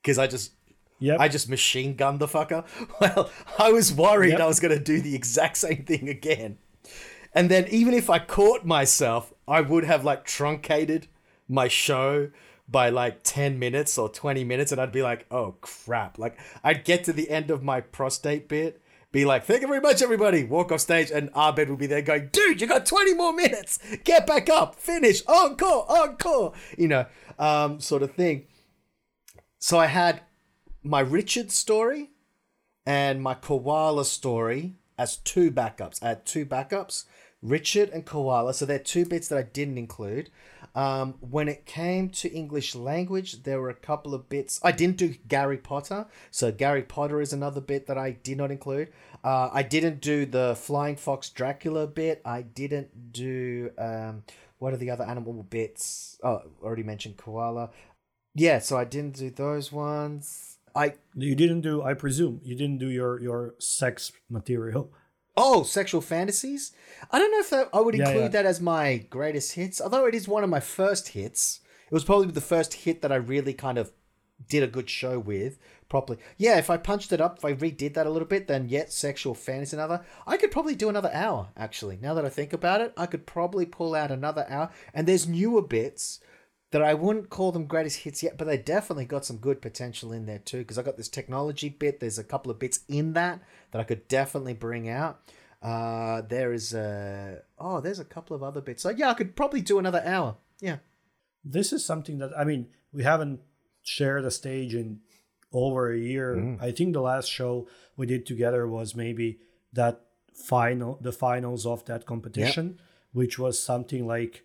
because I just Yep. I just machine gunned the fucker. Well, I was worried Yep. I was gonna do the exact same thing again, and then even if I caught myself, I would have like truncated my show by like 10 minutes or 20 minutes and I'd be like, "Oh crap." Like I'd get to the end of my prostate bit, be like, "Thank you very much everybody." Walk off stage and Abed would be there going, "Dude, you got 20 more minutes. Get back up. Finish. Encore. Encore." You know, um sort of thing. So I had my Richard story and my koala story as two backups. I had two backups, Richard and koala. So they're two bits that I didn't include. Um, when it came to English language, there were a couple of bits. I didn't do Gary Potter. So Gary Potter is another bit that I did not include. Uh, I didn't do the Flying Fox Dracula bit. I didn't do. Um, what are the other animal bits? Oh, already mentioned koala. Yeah, so I didn't do those ones. I You didn't do, I presume, you didn't do your your sex material. Oh, sexual fantasies. I don't know if that, I would Yeah, include yeah. that as my greatest hits, although it is one of my first hits. It was probably the first hit that I really kind of did a good show with properly. Yeah, if I punched it up, if I redid that a little bit, then yet sexual fantasy another. I could probably do another hour actually. Now that I think about it, I could probably pull out another hour. And there's newer bits that I wouldn't call them greatest hits yet, but they definitely got some good potential in there too. Because I got this technology bit. There's a couple of bits in that that I could definitely bring out. Uh, there is a oh, there's a couple of other bits. So yeah, I could probably do another hour. Yeah. this is something that I mean we haven't shared a stage in over a year. Mm. I think the last show we did together was maybe that final the finals of that competition, which was something like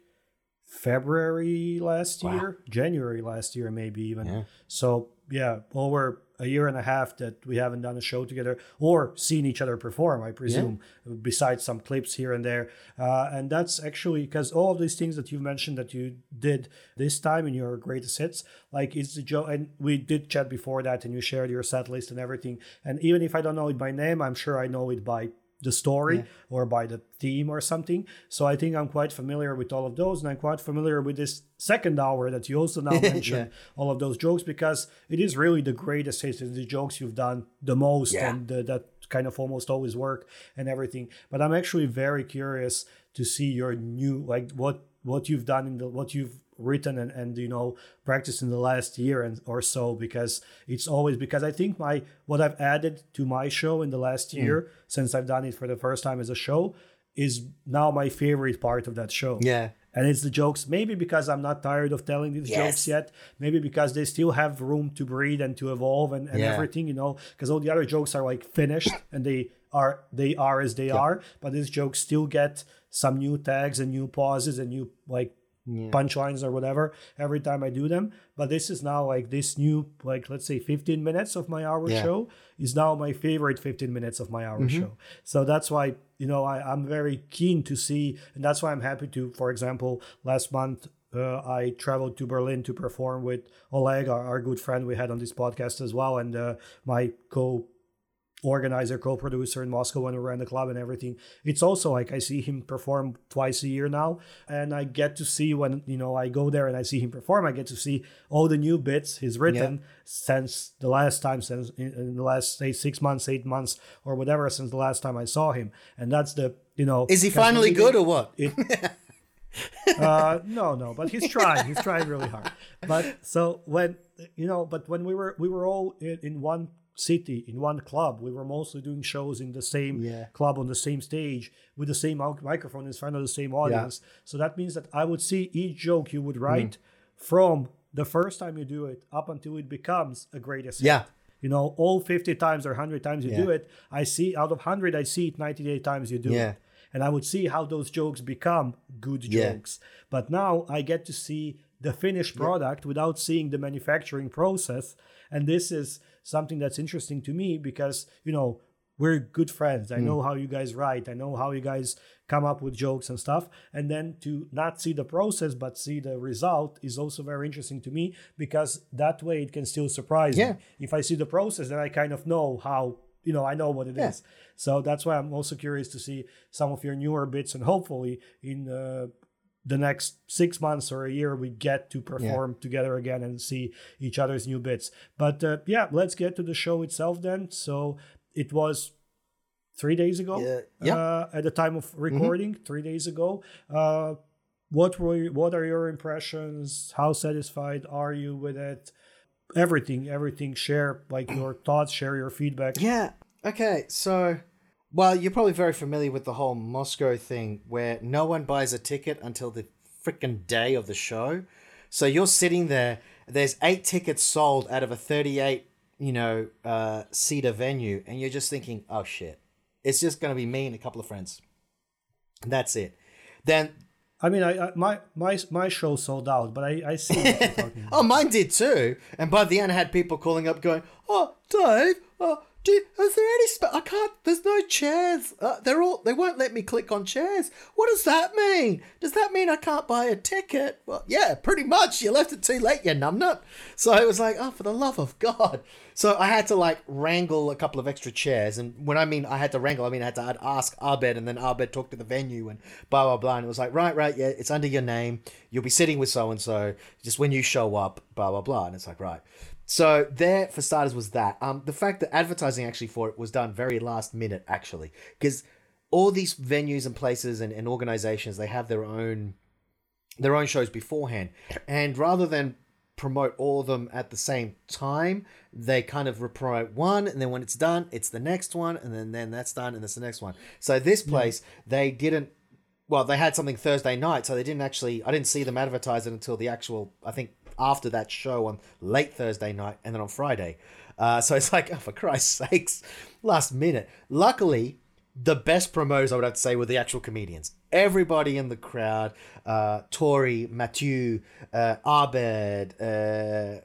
February last Wow. year, January last year, maybe even. Yeah. So yeah, over a year and a half that we haven't done a show together or seen each other perform, I presume, besides some clips here and there. Uh, and that's actually because all of these things that you mentioned that you did this time in your greatest hits, like it's the joke. And we did chat before that, and you shared your set list and everything. And even if I don't know it by name, I'm sure I know it by the story or by the theme or something. So I think I'm quite familiar with all of those, and I'm quite familiar with this second hour that you also now mentioned all of those jokes because it is really the greatest hits, the jokes you've done the most, Yeah. and uh, that kind of almost always work and everything. But I'm actually very curious to see your new like what what you've done in the what you've written and, and you know practiced in the last year and or so because it's always because I think my what I've added to my show in the last hmm. year since I've done it for the first time as a show is now my favorite part of that show. Yeah. And it's the jokes, maybe because I'm not tired of telling these Yes. jokes yet. Maybe because they still have room to breathe and to evolve and, and Yeah. everything, you know, because all the other jokes are like finished and they are they are as they are. But these jokes still get some new tags and new pauses and new like punchlines or whatever every time I do them. But this is now like this new, like let's say 15 minutes of my hour Yeah. show is now my favorite 15 minutes of my hour Mm-hmm. show. So that's why, you know, I, I'm very keen to see, and that's why I'm happy to, for example, last month, uh, I traveled to Berlin to perform with Oleg, our, our good friend we had on this podcast as well, and uh, my co organizer, co-producer in Moscow when we were in the club and everything. It's also like I see him perform twice a year now, and I get to see when you know I go there and I see him perform. I get to see all the new bits he's written since the last time, since in, in the last say six months, eight months, or whatever, since the last time I saw him. And that's the you know. Is he finally good or what? it, uh, no, no, but he's trying. He's trying really hard. But so when you know, but when we were we were all in, in one city in one club, we were mostly doing shows in the same Yeah. club on the same stage with the same microphone in front of the same audience. So that means that I would see each joke you would write Mm. from the first time you do it up until it becomes a greatest. hit. You know, all 50 times or 100 times you do it, I see out of 100, I see it 98 times you do Yeah. it. And I would see how those jokes become good Yeah. jokes. But now I get to see the finished product without seeing the manufacturing process. And this is something that's interesting to me because, you know, we're good friends. I know how you guys write. I know how you guys come up with jokes and stuff. And then to not see the process but see the result is also very interesting to me because that way it can still surprise Yeah. me. If I see the process, then I kind of know how, you know, I know what it is. Yeah. So that's why I'm also curious to see some of your newer bits and hopefully in uh, the next six months or a year we get to perform together again and see each other's new bits. But uh, yeah, let's get to the show itself then. So it was three days ago Yeah. Yeah. uh, at the time of recording, three days ago. Uh, what were you, what are your impressions? How satisfied are you with it? Everything, everything. Share like your thoughts, share your feedback. Yeah. Okay. So, well, you're probably very familiar with the whole Moscow thing where no one buys a ticket until the freaking day of the show. So you're sitting there. There's eight tickets sold out of a 38, you know, uh, seater venue, and you're just thinking, "Oh shit, it's just gonna be me and a couple of friends." That's it. Then I mean, I, I my my my show sold out, but I I see what you're talking about. Oh, mine did too. And by the end, I had people calling up going, "Oh, Dave, oh, do, is there any? Sp- I can't. There's no chairs. Uh, they're all. They won't let me click on chairs. What does that mean? Does that mean I can't buy a ticket? Well, yeah, pretty much. You left it too late, you numbnut. So it was like, oh, for the love of God. So I had to like wrangle a couple of extra chairs, and when I mean I had to wrangle, I mean I had to I'd ask Abed, and then Abed talked to the venue, and blah blah blah, and it was like, right, right, yeah, it's under your name. You'll be sitting with so and so. Just when you show up, blah blah blah, and it's like, right. So there, for starters, was that. Um, the fact that advertising actually for it was done very last minute, actually, because all these venues and places and, and organizations they have their own their own shows beforehand, and rather than promote all of them at the same time, they kind of promote one, and then when it's done, it's the next one, and then then that's done, and it's the next one. So this place, they didn't. Well, they had something Thursday night, so they didn't actually. I didn't see them advertise it until the actual. I think after that show on late Thursday night, and then on Friday. Uh, so it's like, oh, for Christ's sakes, last minute. Luckily, the best promos I would have to say were the actual comedians. Everybody in the crowd, uh, Tori, Mathieu, uh, Abed, uh,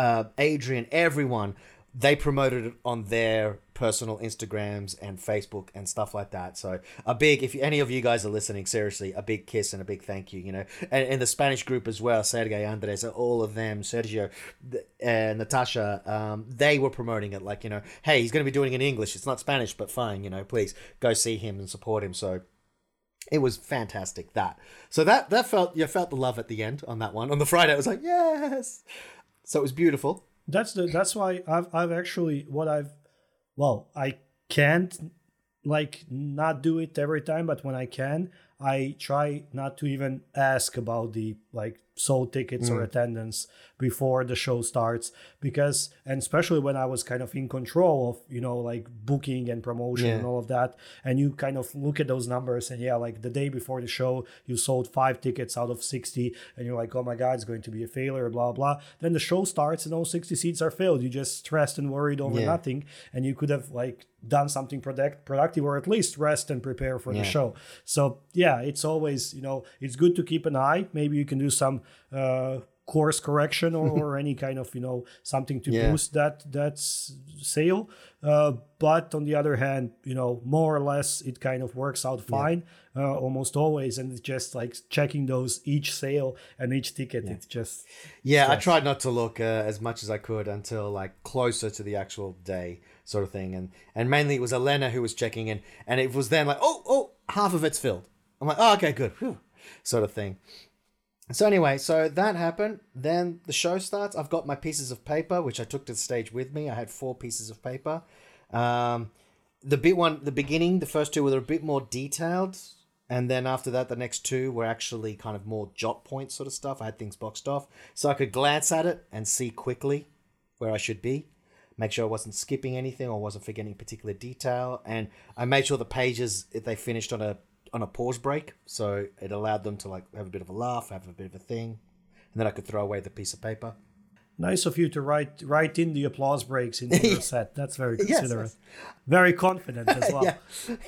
uh, Adrian, everyone, they promoted it on their personal Instagrams and Facebook and stuff like that. So a big, if any of you guys are listening, seriously, a big kiss and a big thank you. You know, and in the Spanish group as well, Sergey, Andres, all of them, Sergio, and Natasha, um, they were promoting it like you know, hey, he's going to be doing it in English. It's not Spanish, but fine. You know, please go see him and support him. So it was fantastic that so that that felt you felt the love at the end on that one on the friday it was like yes so it was beautiful that's the that's why I've I've actually what I've well I can't like not do it every time, but when I can, I try not to even ask about the like sold tickets or mm. attendance before the show starts because and especially when I was kind of in control of you know like booking and promotion and all of that and you kind of look at those numbers and yeah like the day before the show you sold five tickets out of 60 and you're like oh my god it's going to be a failure blah blah. Then the show starts and all 60 seats are filled. You just stressed and worried over Yeah. nothing and you could have like done something product productive or at least rest and prepare for the show. So yeah it's always you know it's good to keep an eye. Maybe you can do some uh course correction or, or any kind of you know something to Yeah. boost that that sale. Uh but on the other hand you know more or less it kind of works out fine uh, almost always. And it's just like checking those each sale and each ticket it's just Yeah, I tried not to look uh, as much as I could until like closer to the actual day, sort of thing, and and mainly it was Elena who was checking in, and it was then like, oh, oh, half of it's filled. I'm like, oh, okay, good, Whew. sort of thing. So anyway, so that happened. Then the show starts. I've got my pieces of paper, which I took to the stage with me. I had four pieces of paper. Um, the bit one, the beginning, the first two were a bit more detailed, and then after that, the next two were actually kind of more jot point sort of stuff. I had things boxed off, so I could glance at it and see quickly where I should be. Make sure I wasn't skipping anything or wasn't forgetting particular detail, and I made sure the pages if they finished on a on a pause break, so it allowed them to like have a bit of a laugh, have a bit of a thing, and then I could throw away the piece of paper. nice of you to write write in the applause breaks into your set that's very considerate yes. very confident as well yeah,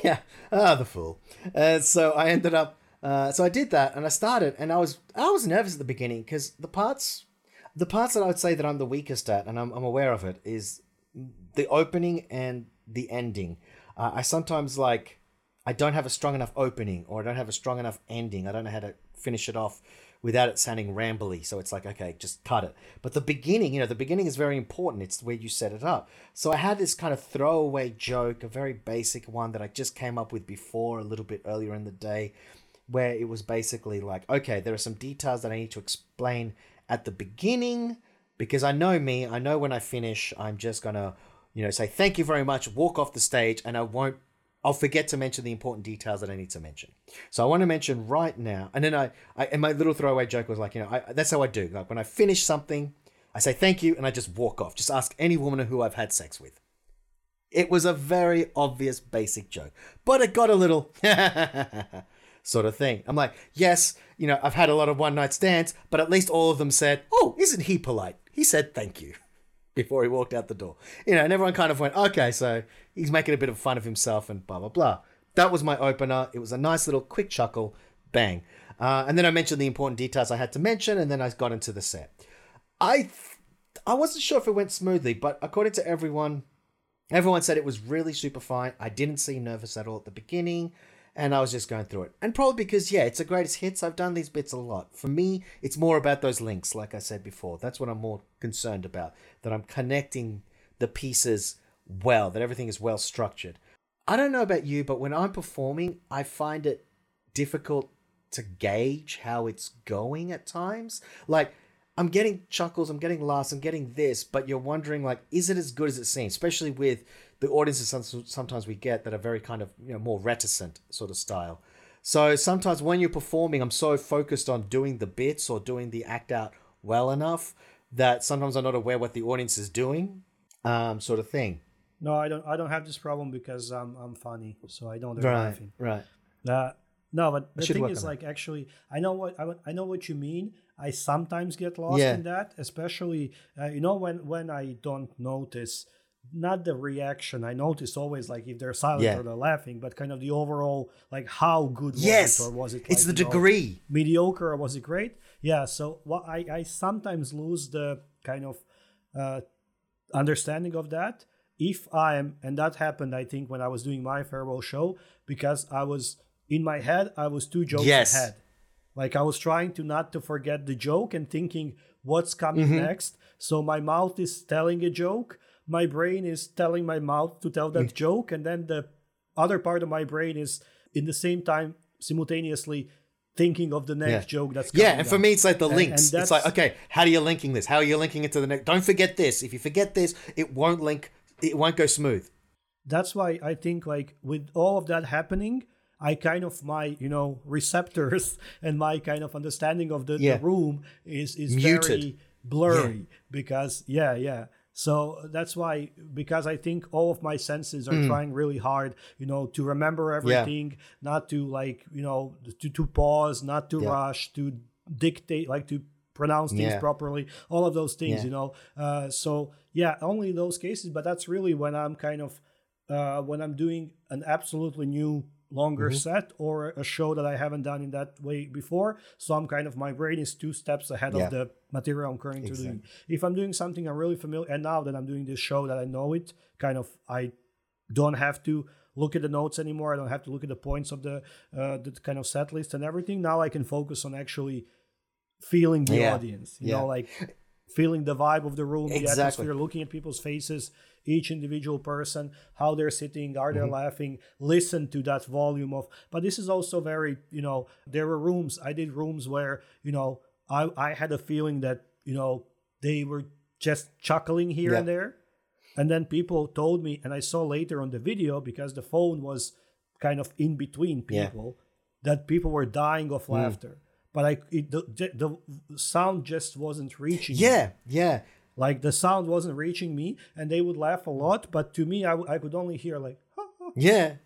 yeah. Ah, the fool. Uh, so I ended up. Uh, so I did that, and I started, and I was I was nervous at the beginning because the parts, the parts that I would say that I'm the weakest at, and I'm I'm aware of it, is the opening and the ending. Uh, I sometimes like I don't have a strong enough opening, or I don't have a strong enough ending. I don't know how to finish it off without it sounding rambly. So it's like, okay, just cut it. But the beginning, you know, the beginning is very important. It's where you set it up. So I had this kind of throwaway joke, a very basic one that I just came up with before, a little bit earlier in the day, where it was basically like, okay, there are some details that I need to explain at the beginning because I know me. I know when I finish, I'm just gonna, you know, say thank you very much, walk off the stage, and I won't. I'll forget to mention the important details that I need to mention. So I want to mention right now, and then I, I and my little throwaway joke was like, you know, I, that's how I do. Like when I finish something, I say thank you, and I just walk off. Just ask any woman who I've had sex with. It was a very obvious, basic joke, but it got a little sort of thing. I'm like, yes, you know, I've had a lot of one night stands, but at least all of them said, oh, isn't he polite? He said thank you before he walked out the door. You know, and everyone kind of went, okay, so he's making a bit of fun of himself and blah, blah, blah. That was my opener. It was a nice little quick chuckle, bang. Uh, and then I mentioned the important details I had to mention, and then I got into the set. I, th- I wasn't sure if it went smoothly, but according to everyone, Everyone said it was really super fine. I didn't seem nervous at all at the beginning, and I was just going through it. And probably because, yeah, it's a greatest hits. I've done these bits a lot. For me, it's more about those links, like I said before. That's what I'm more concerned about. That I'm connecting the pieces well, that everything is well structured. I don't know about you, but when I'm performing, I find it difficult to gauge how it's going at times. Like, I'm getting chuckles, I'm getting laughs, I'm getting this, but you're wondering like, is it as good as it seems? Especially with the audiences sometimes we get that are very kind of you know more reticent sort of style. So sometimes when you're performing, I'm so focused on doing the bits or doing the act out well enough that sometimes I'm not aware what the audience is doing, um, sort of thing. No, I don't. I don't have this problem because I'm I'm funny, so I don't. They're laughing. right. Uh, no, but the thing is, like, actually, I know what I, I know what you mean. I sometimes get lost Yeah. in that, especially uh, you know when when I don't notice not the reaction. I notice always like if they're silent Yeah. or they're laughing, but kind of the overall like how good was Yes, it or was it? it's the you know, degree. mediocre or was it great? Yeah. So what I I sometimes lose the kind of uh, understanding of that if I am, and that happened, I think, when I was doing my farewell show, because I was in my head, I was two jokes Yes. ahead. Like I was trying to not to forget the joke and thinking what's coming Mm-hmm. next. So my mouth is telling a joke, my brain is telling my mouth to tell that Mm. joke, and then the other part of my brain is in the same time simultaneously thinking of the next Yeah. joke that's coming Yeah, and for me, it's like the And- links. and it's like, okay, how are you linking this? How are you linking it to the next? Don't forget this. If you forget this, it won't link. It won't go smooth. that's why I think like with all of that happening, I kind of my you know receptors and my kind of understanding of the, Yeah. the room is is Muted. very blurry because yeah yeah so that's why because i think all of my senses are trying really hard you know to remember everything not to like you know to, to pause not to Yeah. rush to dictate like to pronounce things Yeah. properly all of those things Yeah. you know uh, so yeah only those cases but that's really when i'm kind of uh, when i'm doing an absolutely new longer Mm-hmm. set or a show that i haven't done in that way before so i'm kind of my brain is two steps ahead Yeah. of the material i'm currently doing if i'm doing something i'm really familiar and now that i'm doing this show that i know it kind of i don't have to look at the notes anymore. I don't have to look at the points of the uh, the kind of set list and everything. Now I can focus on actually feeling the Yeah. audience. You Yeah. know, like feeling the vibe of the room, the Exactly. atmosphere, looking at people's faces, each individual person, how they're sitting, are they mm-hmm. laughing, listen to that volume of. But this is also very, you know, there were rooms. I did rooms where you know I I had a feeling that you know they were just chuckling here Yeah. and there. And then people told me, and I saw later on the video because the phone was kind of in between Yeah. people, that people were dying of mm. laughter. But I, it, the, the sound just wasn't reaching. me. Yeah, yeah. Like the sound wasn't reaching me, and they would laugh a lot. But to me, I, w- I could only hear like, Yeah.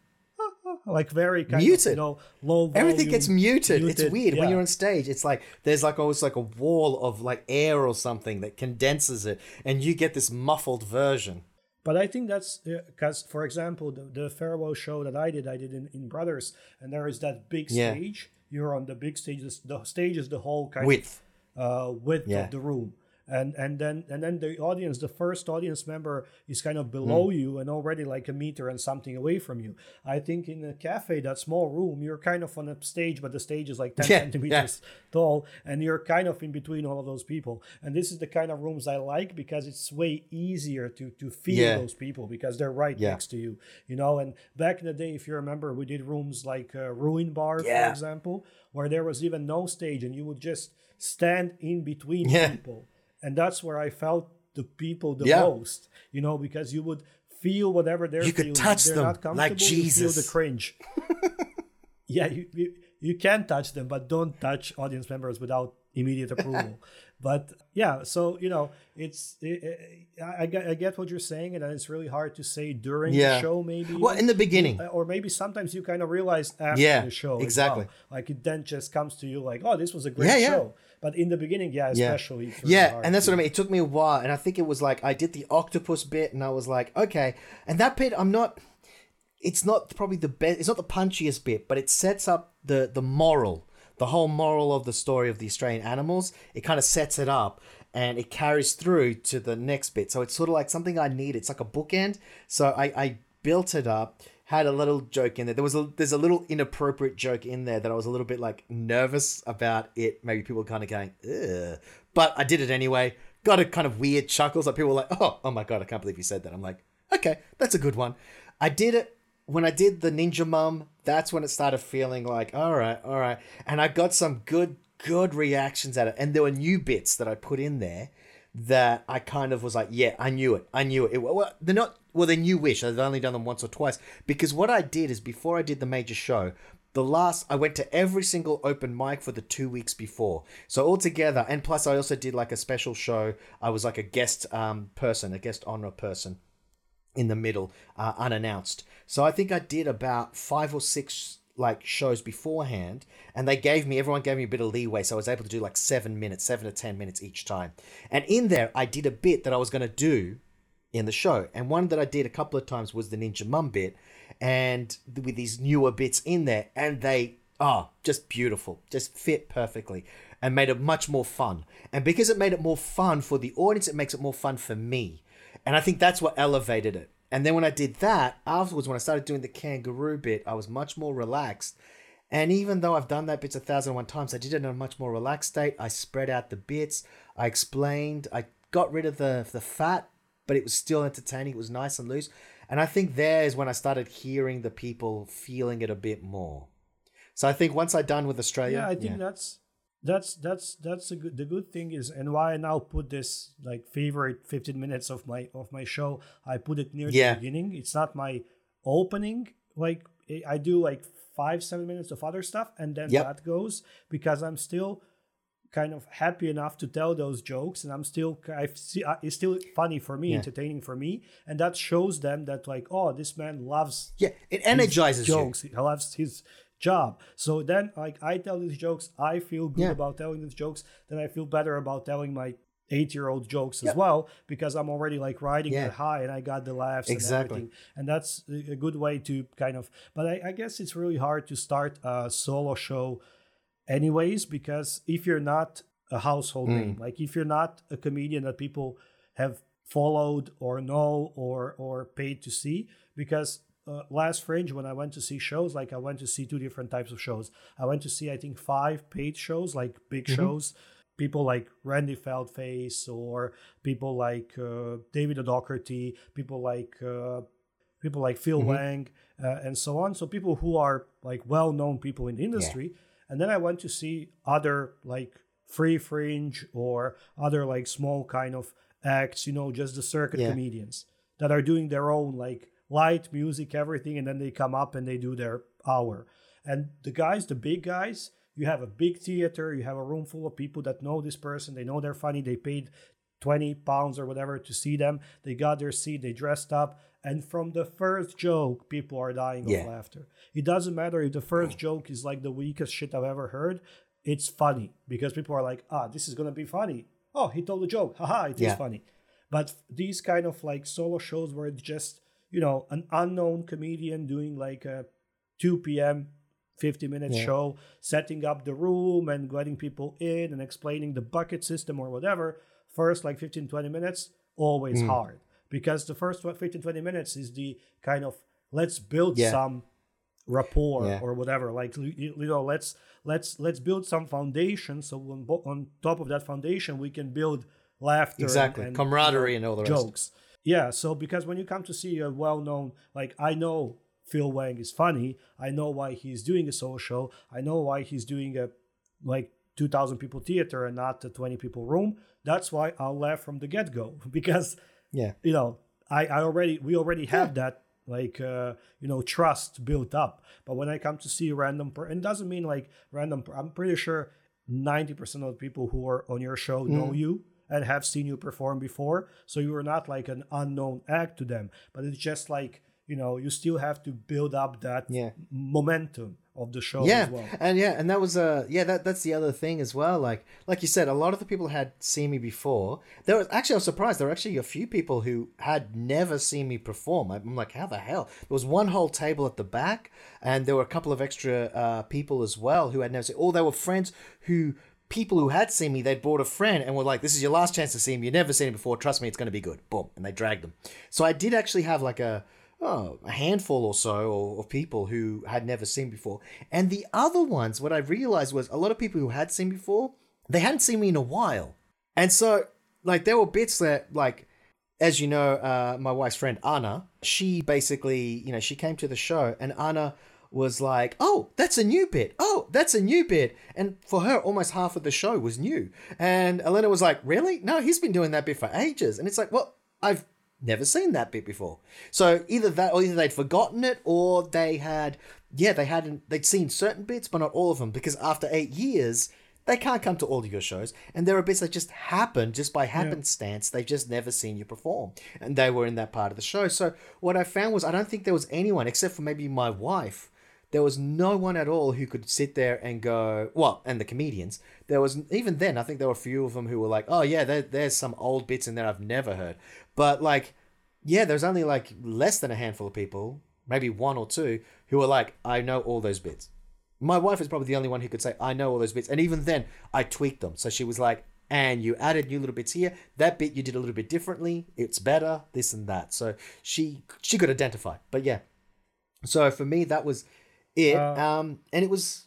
like very kind of Muted. you know low. Everything gets volume, muted. It's weird when you're on stage. It's like there's like always like a wall of like air or something that condenses it, and you get this muffled version. But I think that's because, for example, the, the farewell show that I did, I did in, in Brothers, and there is that big stage. Yeah. You're on the big stage. The stage is the whole kind Width. of uh, width Yeah. of the room, and and then and then the audience, the first audience member is kind of below Hmm. you and already like a meter and something away from you. I think in a cafe, that small room, you're kind of on a stage, but the stage is like ten Yeah, centimeters tall, and you're kind of in between all of those people. And this is the kind of rooms I like because it's way easier to to feel Yeah. those people because they're right Yeah. next to you, you know. And back in the day, if you remember, we did rooms like uh, Ruin Bar, for example, where there was even no stage, and you would just stand in between Yeah. people, and that's where I felt the people the Yeah. most, you know, because you would feel whatever they're You could touch they're them not comfortable, like you feel the Jesus. cringe. yeah, you, you you can touch them, but don't touch audience members without immediate approval. but yeah, so you know, it's it, I, I get I get what you're saying, and it's really hard to say during Yeah. the show, maybe. Well, in the beginning. Or maybe sometimes you kind of realize after Yeah, the show exactly. well. like it then just comes to you like oh this was a great Yeah, show but in the beginning yeah especially Yeah, and that's what I mean. It took me a while, and I think it was like I did the octopus bit, and I was like, okay. And that bit, I'm not. It's not probably the best. It's not the punchiest bit, but it sets up the the moral, the whole moral of the story of the Australian animals. It kind of sets it up, and it carries through to the next bit. So it's sort of like something I need. It's like a bookend. So I I built it up. Had a little joke in there. There was a there's a little inappropriate joke in there that I was a little bit like nervous about it. Maybe people kind of going, Ugh. but I did it anyway. Got a kind of weird chuckles. Like people were like, oh, oh my god, I can't believe you said that. I'm like, okay, that's a good one. I did it when I did the Ninja Mum. That's when it started feeling like, all right, all right, and I got some good good reactions at it. And there were new bits that I put in there that I kind of was like, yeah, I knew it. I knew it. it well, they're not, well, they're new wish. I've only done them once or twice. Because what I did is before I did the major show, the last, I went to every single open mic for the two weeks before. So altogether, and plus I also did like a special show. I was like a guest um, person, a guest honor person in the middle, uh, unannounced. So I think I did about five or six like shows beforehand, and they gave me everyone gave me a bit of leeway, so I was able to do like seven minutes, seven to ten minutes each time. And in there, I did a bit that I was going to do in the show, and one that I did a couple of times was the Ninja Mum bit, and with these newer bits in there, and they oh just beautiful, just fit perfectly. And made it much more fun. And because it made it more fun for the audience, it makes it more fun for me. And I think that's what elevated it. And then when I did that, afterwards, when I started doing the kangaroo bit, I was much more relaxed. And even though I've done that bits a thousand and one times, I did it in a much more relaxed state. I spread out the bits. I explained. I got rid of the the fat, but it was still entertaining. It was nice and loose. And I think there is when I started hearing the people feeling it a bit more. So I think once I done with Australia, yeah i think that's that's that's that's a good the good thing is and why i now put this like favorite 15 minutes of my of my show i put it near Yeah. the beginning it's not my opening like I do like five seven minutes of other stuff and then Yep. that goes because I'm still kind of happy enough to tell those jokes and I'm still I see it's still funny for me Yeah. entertaining for me and that shows them that like oh this man loves Yeah, it energizes you. jokes. He loves his job. So then, like, I tell these jokes. I feel good Yeah. about telling these jokes. Then I feel better about telling my eight-year-old jokes as well because I'm already like riding Yeah. that high and I got the laughs Exactly. and everything. And that's a a good way to kind of. But I, I guess it's really hard to start a solo show, anyways, because if you're not a household Mm. name, like if you're not a comedian that people have followed or know or or paid to see, because uh, last Fringe when I went to see shows, like I went to see two different types of shows. I went to see I think five paid shows, like big shows. People like Randy Feltface or people like uh, David O'Doherty, people like uh, people like Phil Wang, uh, and so on. So people who are like well-known people in the industry. And then I went to see other like free fringe or other like small kind of acts, you know, just the circuit Yeah. comedians that are doing their own like light music, everything, and then they come up and they do their hour. And the guys, the big guys, you have a big theater, you have a room full of people that know this person, they know they're funny, they paid 20 pounds or whatever to see them. They got their seat, they dressed up, and from the first joke, people are dying Yeah. of laughter. It doesn't matter if the first joke is like the weakest shit I've ever heard, it's funny because people are like, ah, this is gonna be funny. Oh, he told a joke. Haha, it is Yeah. funny. But these kind of like solo shows where it's just, you know, an unknown comedian doing like a 2 p.m. 50 minute Yeah. show, setting up the room and getting people in and explaining the bucket system or whatever, first like 15, 20 minutes, always Mm. hard. Because the first 15, 20 minutes is the kind of let's build Yeah. some rapport Yeah. or whatever like you, know let's let's let's build some foundation so on, on top of that foundation we can build laughter Exactly. and, Camaraderie and all the rest. Yeah so because when you come to see a well-known like i know phil wang is funny i know why he's doing a show i know why he's doing a like 2000 people theater and not a 20 people room that's why i'll laugh from the get-go because Yeah. you know i i already we already have that like uh you know trust built up but when i come to see random per- and it doesn't mean like random per- i'm pretty sure 90% of the people who are on your show Mm. know you and have seen you perform before so you are not like an unknown act to them. But it's just like you know you still have to build up that Yeah. momentum of the show yeah. as well. And yeah and that was uh yeah that that's the other thing as well. Like like you said a lot of the people had seen me before. There was actually i was surprised. There were actually a few people who had never seen me perform. I'm like how the hell? There was one whole table at the back and there were a couple of extra uh people as well who had never seen or they were friends who people who had seen me they'd brought a friend and were like this is your last chance to see him you've never seen him before trust me it's going to be good boom and they dragged them so i did actually have like a oh, a handful or so of people who had never seen before. And the other ones, what I realized was a lot of people who had seen before, they hadn't seen me in a while. And so, like, there were bits that, like, as you know, uh, my wife's friend Anna, she basically, you know, she came to the show and Anna was like, oh, that's a new bit. Oh, that's a new bit. And for her, almost half of the show was new. And Elena was like, really? No, he's been doing that bit for ages. And it's like, well, I've never seen that bit before. So either that, or either they'd forgotten it, or they had, yeah, they hadn't, they'd seen certain bits, but not all of them, because after eight years, they can't come to all of your shows, and there are bits that just happen just by happenstance. They've just never seen you perform, and they were in that part of the show. So what I found was I don't think there was anyone except for maybe my wife. There was no one at all who could sit there and go, well, and the comedians. There was even then. I think there were a few of them who were like, "Oh yeah, there, there's some old bits in there I've never heard." But like, yeah, there's only like less than a handful of people, maybe one or two, who were like, "I know all those bits." My wife is probably the only one who could say, "I know all those bits," and even then, I tweaked them. So she was like, "And you added new little bits here. That bit you did a little bit differently. It's better. This and that." So she she could identify. But yeah, so for me that was it. um, and it was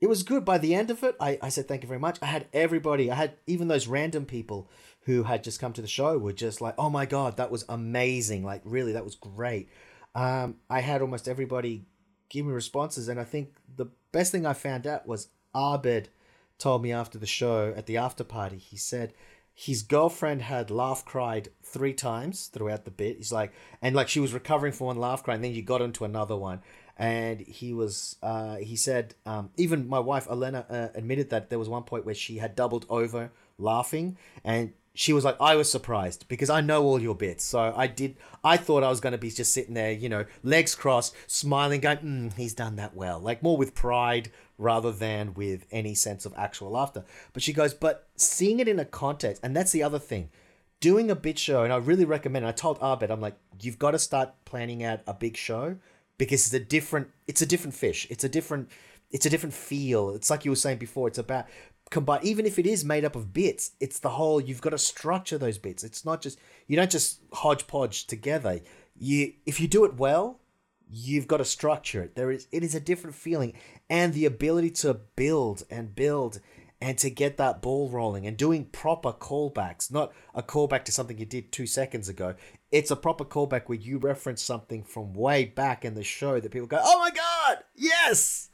it was good. By the end of it, I, I said thank you very much. I had everybody. I had even those random people who had just come to the show were just like, oh my god, that was amazing. Like really, that was great. Um, I had almost everybody give me responses, and I think the best thing I found out was Abed told me after the show at the after party. He said his girlfriend had laugh cried three times throughout the bit. He's like, and like she was recovering from one laugh cry, and then you got into another one. And he was uh, he said um, even my wife Elena uh, admitted that there was one point where she had doubled over laughing, and she was like, I was surprised because I know all your bits. So I did, I thought I was going to be just sitting there, you know, legs crossed, smiling, going, mm, he's done that well. Like more with pride rather than with any sense of actual laughter. But she goes, but seeing it in a context, and that's the other thing, doing a bit show, and I really recommend, I told Abed, I'm like, you've got to start planning out a big show because it's a different, it's a different fish. It's a different, it's a different feel. It's like you were saying before, it's about combine even if it is made up of bits it's the whole you've got to structure those bits. It's not just you don't just hodgepodge together. You if you do it well you've got to structure it. There is it is a different feeling. And the ability to build and build and to get that ball rolling and doing proper callbacks not a callback to something you did two seconds ago it's a proper callback where you reference something from way back in the show that people go oh my god yes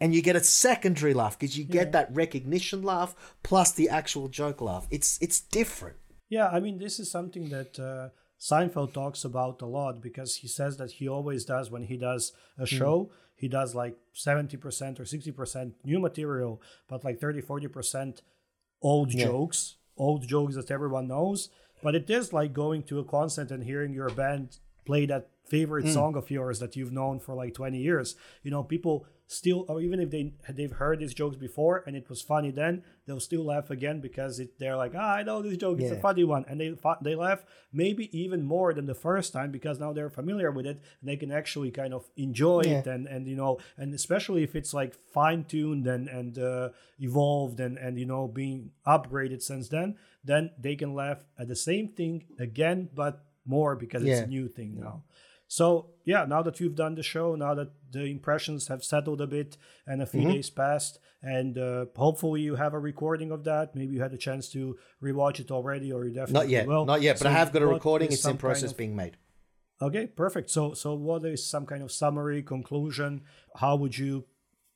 and you get a secondary laugh because you get yeah. that recognition laugh plus the actual joke laugh. It's it's different. Yeah, I mean, this is something that uh, Seinfeld talks about a lot because he says that he always does when he does a hmm. show. Mm. He does like 70% or 60% new material, but like 30, 40% old yeah. jokes, old jokes that everyone knows. But it is like going to a concert and hearing your band play that favorite mm. song of yours that you've known for like 20 years. You know, people still or even if they they've heard these jokes before and it was funny then they'll still laugh again because it, they're like ah, i know this joke yeah. it's a funny one and they they laugh maybe even more than the first time because now they're familiar with it and they can actually kind of enjoy yeah. it and and you know and especially if it's like fine-tuned and and uh, evolved and and you know being upgraded since then then they can laugh at the same thing again but more because yeah. it's a new thing now so yeah, now that you've done the show, now that the impressions have settled a bit and a few mm-hmm. days passed, and uh, hopefully you have a recording of that. Maybe you had a chance to rewatch it already, or you definitely not yet, will. not yet. But so I have got a recording. It's in process kind of, being made. Okay, perfect. So so what is some kind of summary conclusion? How would you,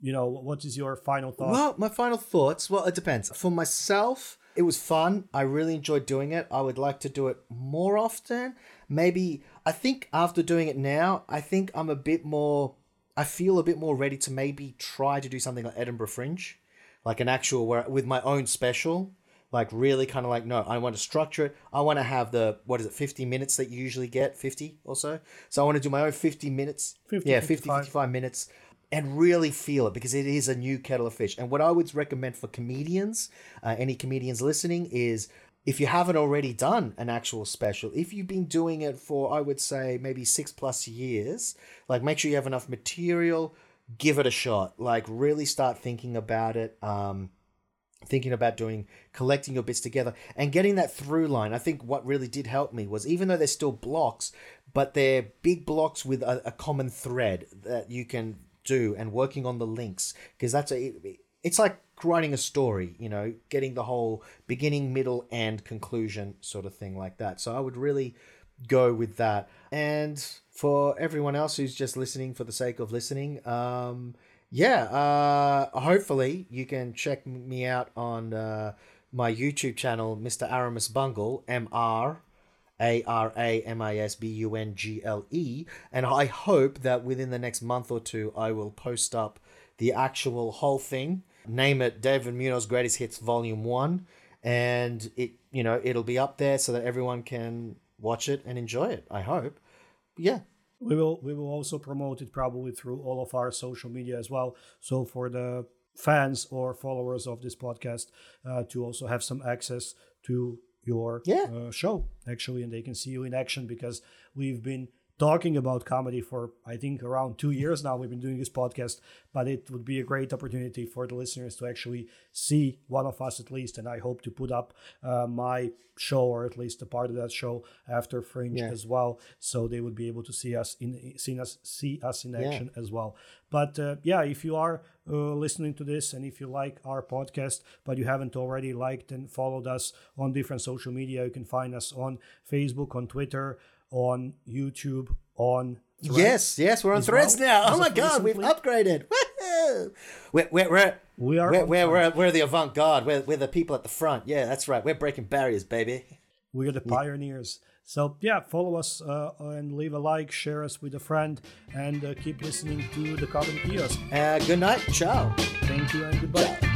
you know, what is your final thought? Well, my final thoughts. Well, it depends. For myself, it was fun. I really enjoyed doing it. I would like to do it more often. Maybe I think after doing it now, I think I'm a bit more I feel a bit more ready to maybe try to do something like Edinburgh Fringe, like an actual where with my own special, like really kind of like no, I want to structure it. I want to have the what is it, 50 minutes that you usually get, 50 or so. So I want to do my own 50 minutes. 50, yeah, 50 55. 55 minutes and really feel it because it is a new kettle of fish. And what I would recommend for comedians, uh, any comedians listening, is if you haven't already done an actual special, if you've been doing it for, I would say, maybe six plus years, like make sure you have enough material, give it a shot. Like really start thinking about it. Um, thinking about doing collecting your bits together and getting that through line i think what really did help me was even though they're still blocks but they're big blocks with a, a common thread that you can do and working on the links because that's a it's like writing a story you know getting the whole beginning middle and conclusion sort of thing like that. So i would really go with that. And for everyone else who's just listening for the sake of listening um yeah uh hopefully you can check me out on uh my youtube channel mr aramis bungle mr a R A M I S B U N G L E. And I hope that within the next month or two, I will post up the actual whole thing. Name it David Munoz Greatest Hits Volume 1. And it, you know, it'll be up there so that everyone can watch it and enjoy it. I hope. Yeah. We will we will also promote it probably through all of our social media as well. So for the fans or followers of this podcast uh, to also have some access to your yeah. uh, show actually and they can see you in action because we've been talking about comedy for I think around two years now. We've been doing this podcast, but it would be a great opportunity for the listeners to actually see one of us at least. And I hope to put up uh, my show or at least a part of that show after Fringe yeah. as well, so they would be able to see us in see us see us in action yeah. as well. But uh, yeah, if you are uh, listening to this and if you like our podcast, but you haven't already liked and followed us on different social media, you can find us on Facebook, on Twitter on YouTube, on Threads yes, yes, we're on Threads well, now. Oh my God, we've upgraded. We're, we're, we're, we are we're, we're, we're, we're, the avant garde. We're, we're the people at the front. Yeah, that's right. We're breaking barriers, baby. we're the pioneers. So yeah, follow us uh, and leave a like, share us with a friend, and uh, keep listening to the Comedy Kiosk. Uh, good night. Ciao. Thank you and goodbye.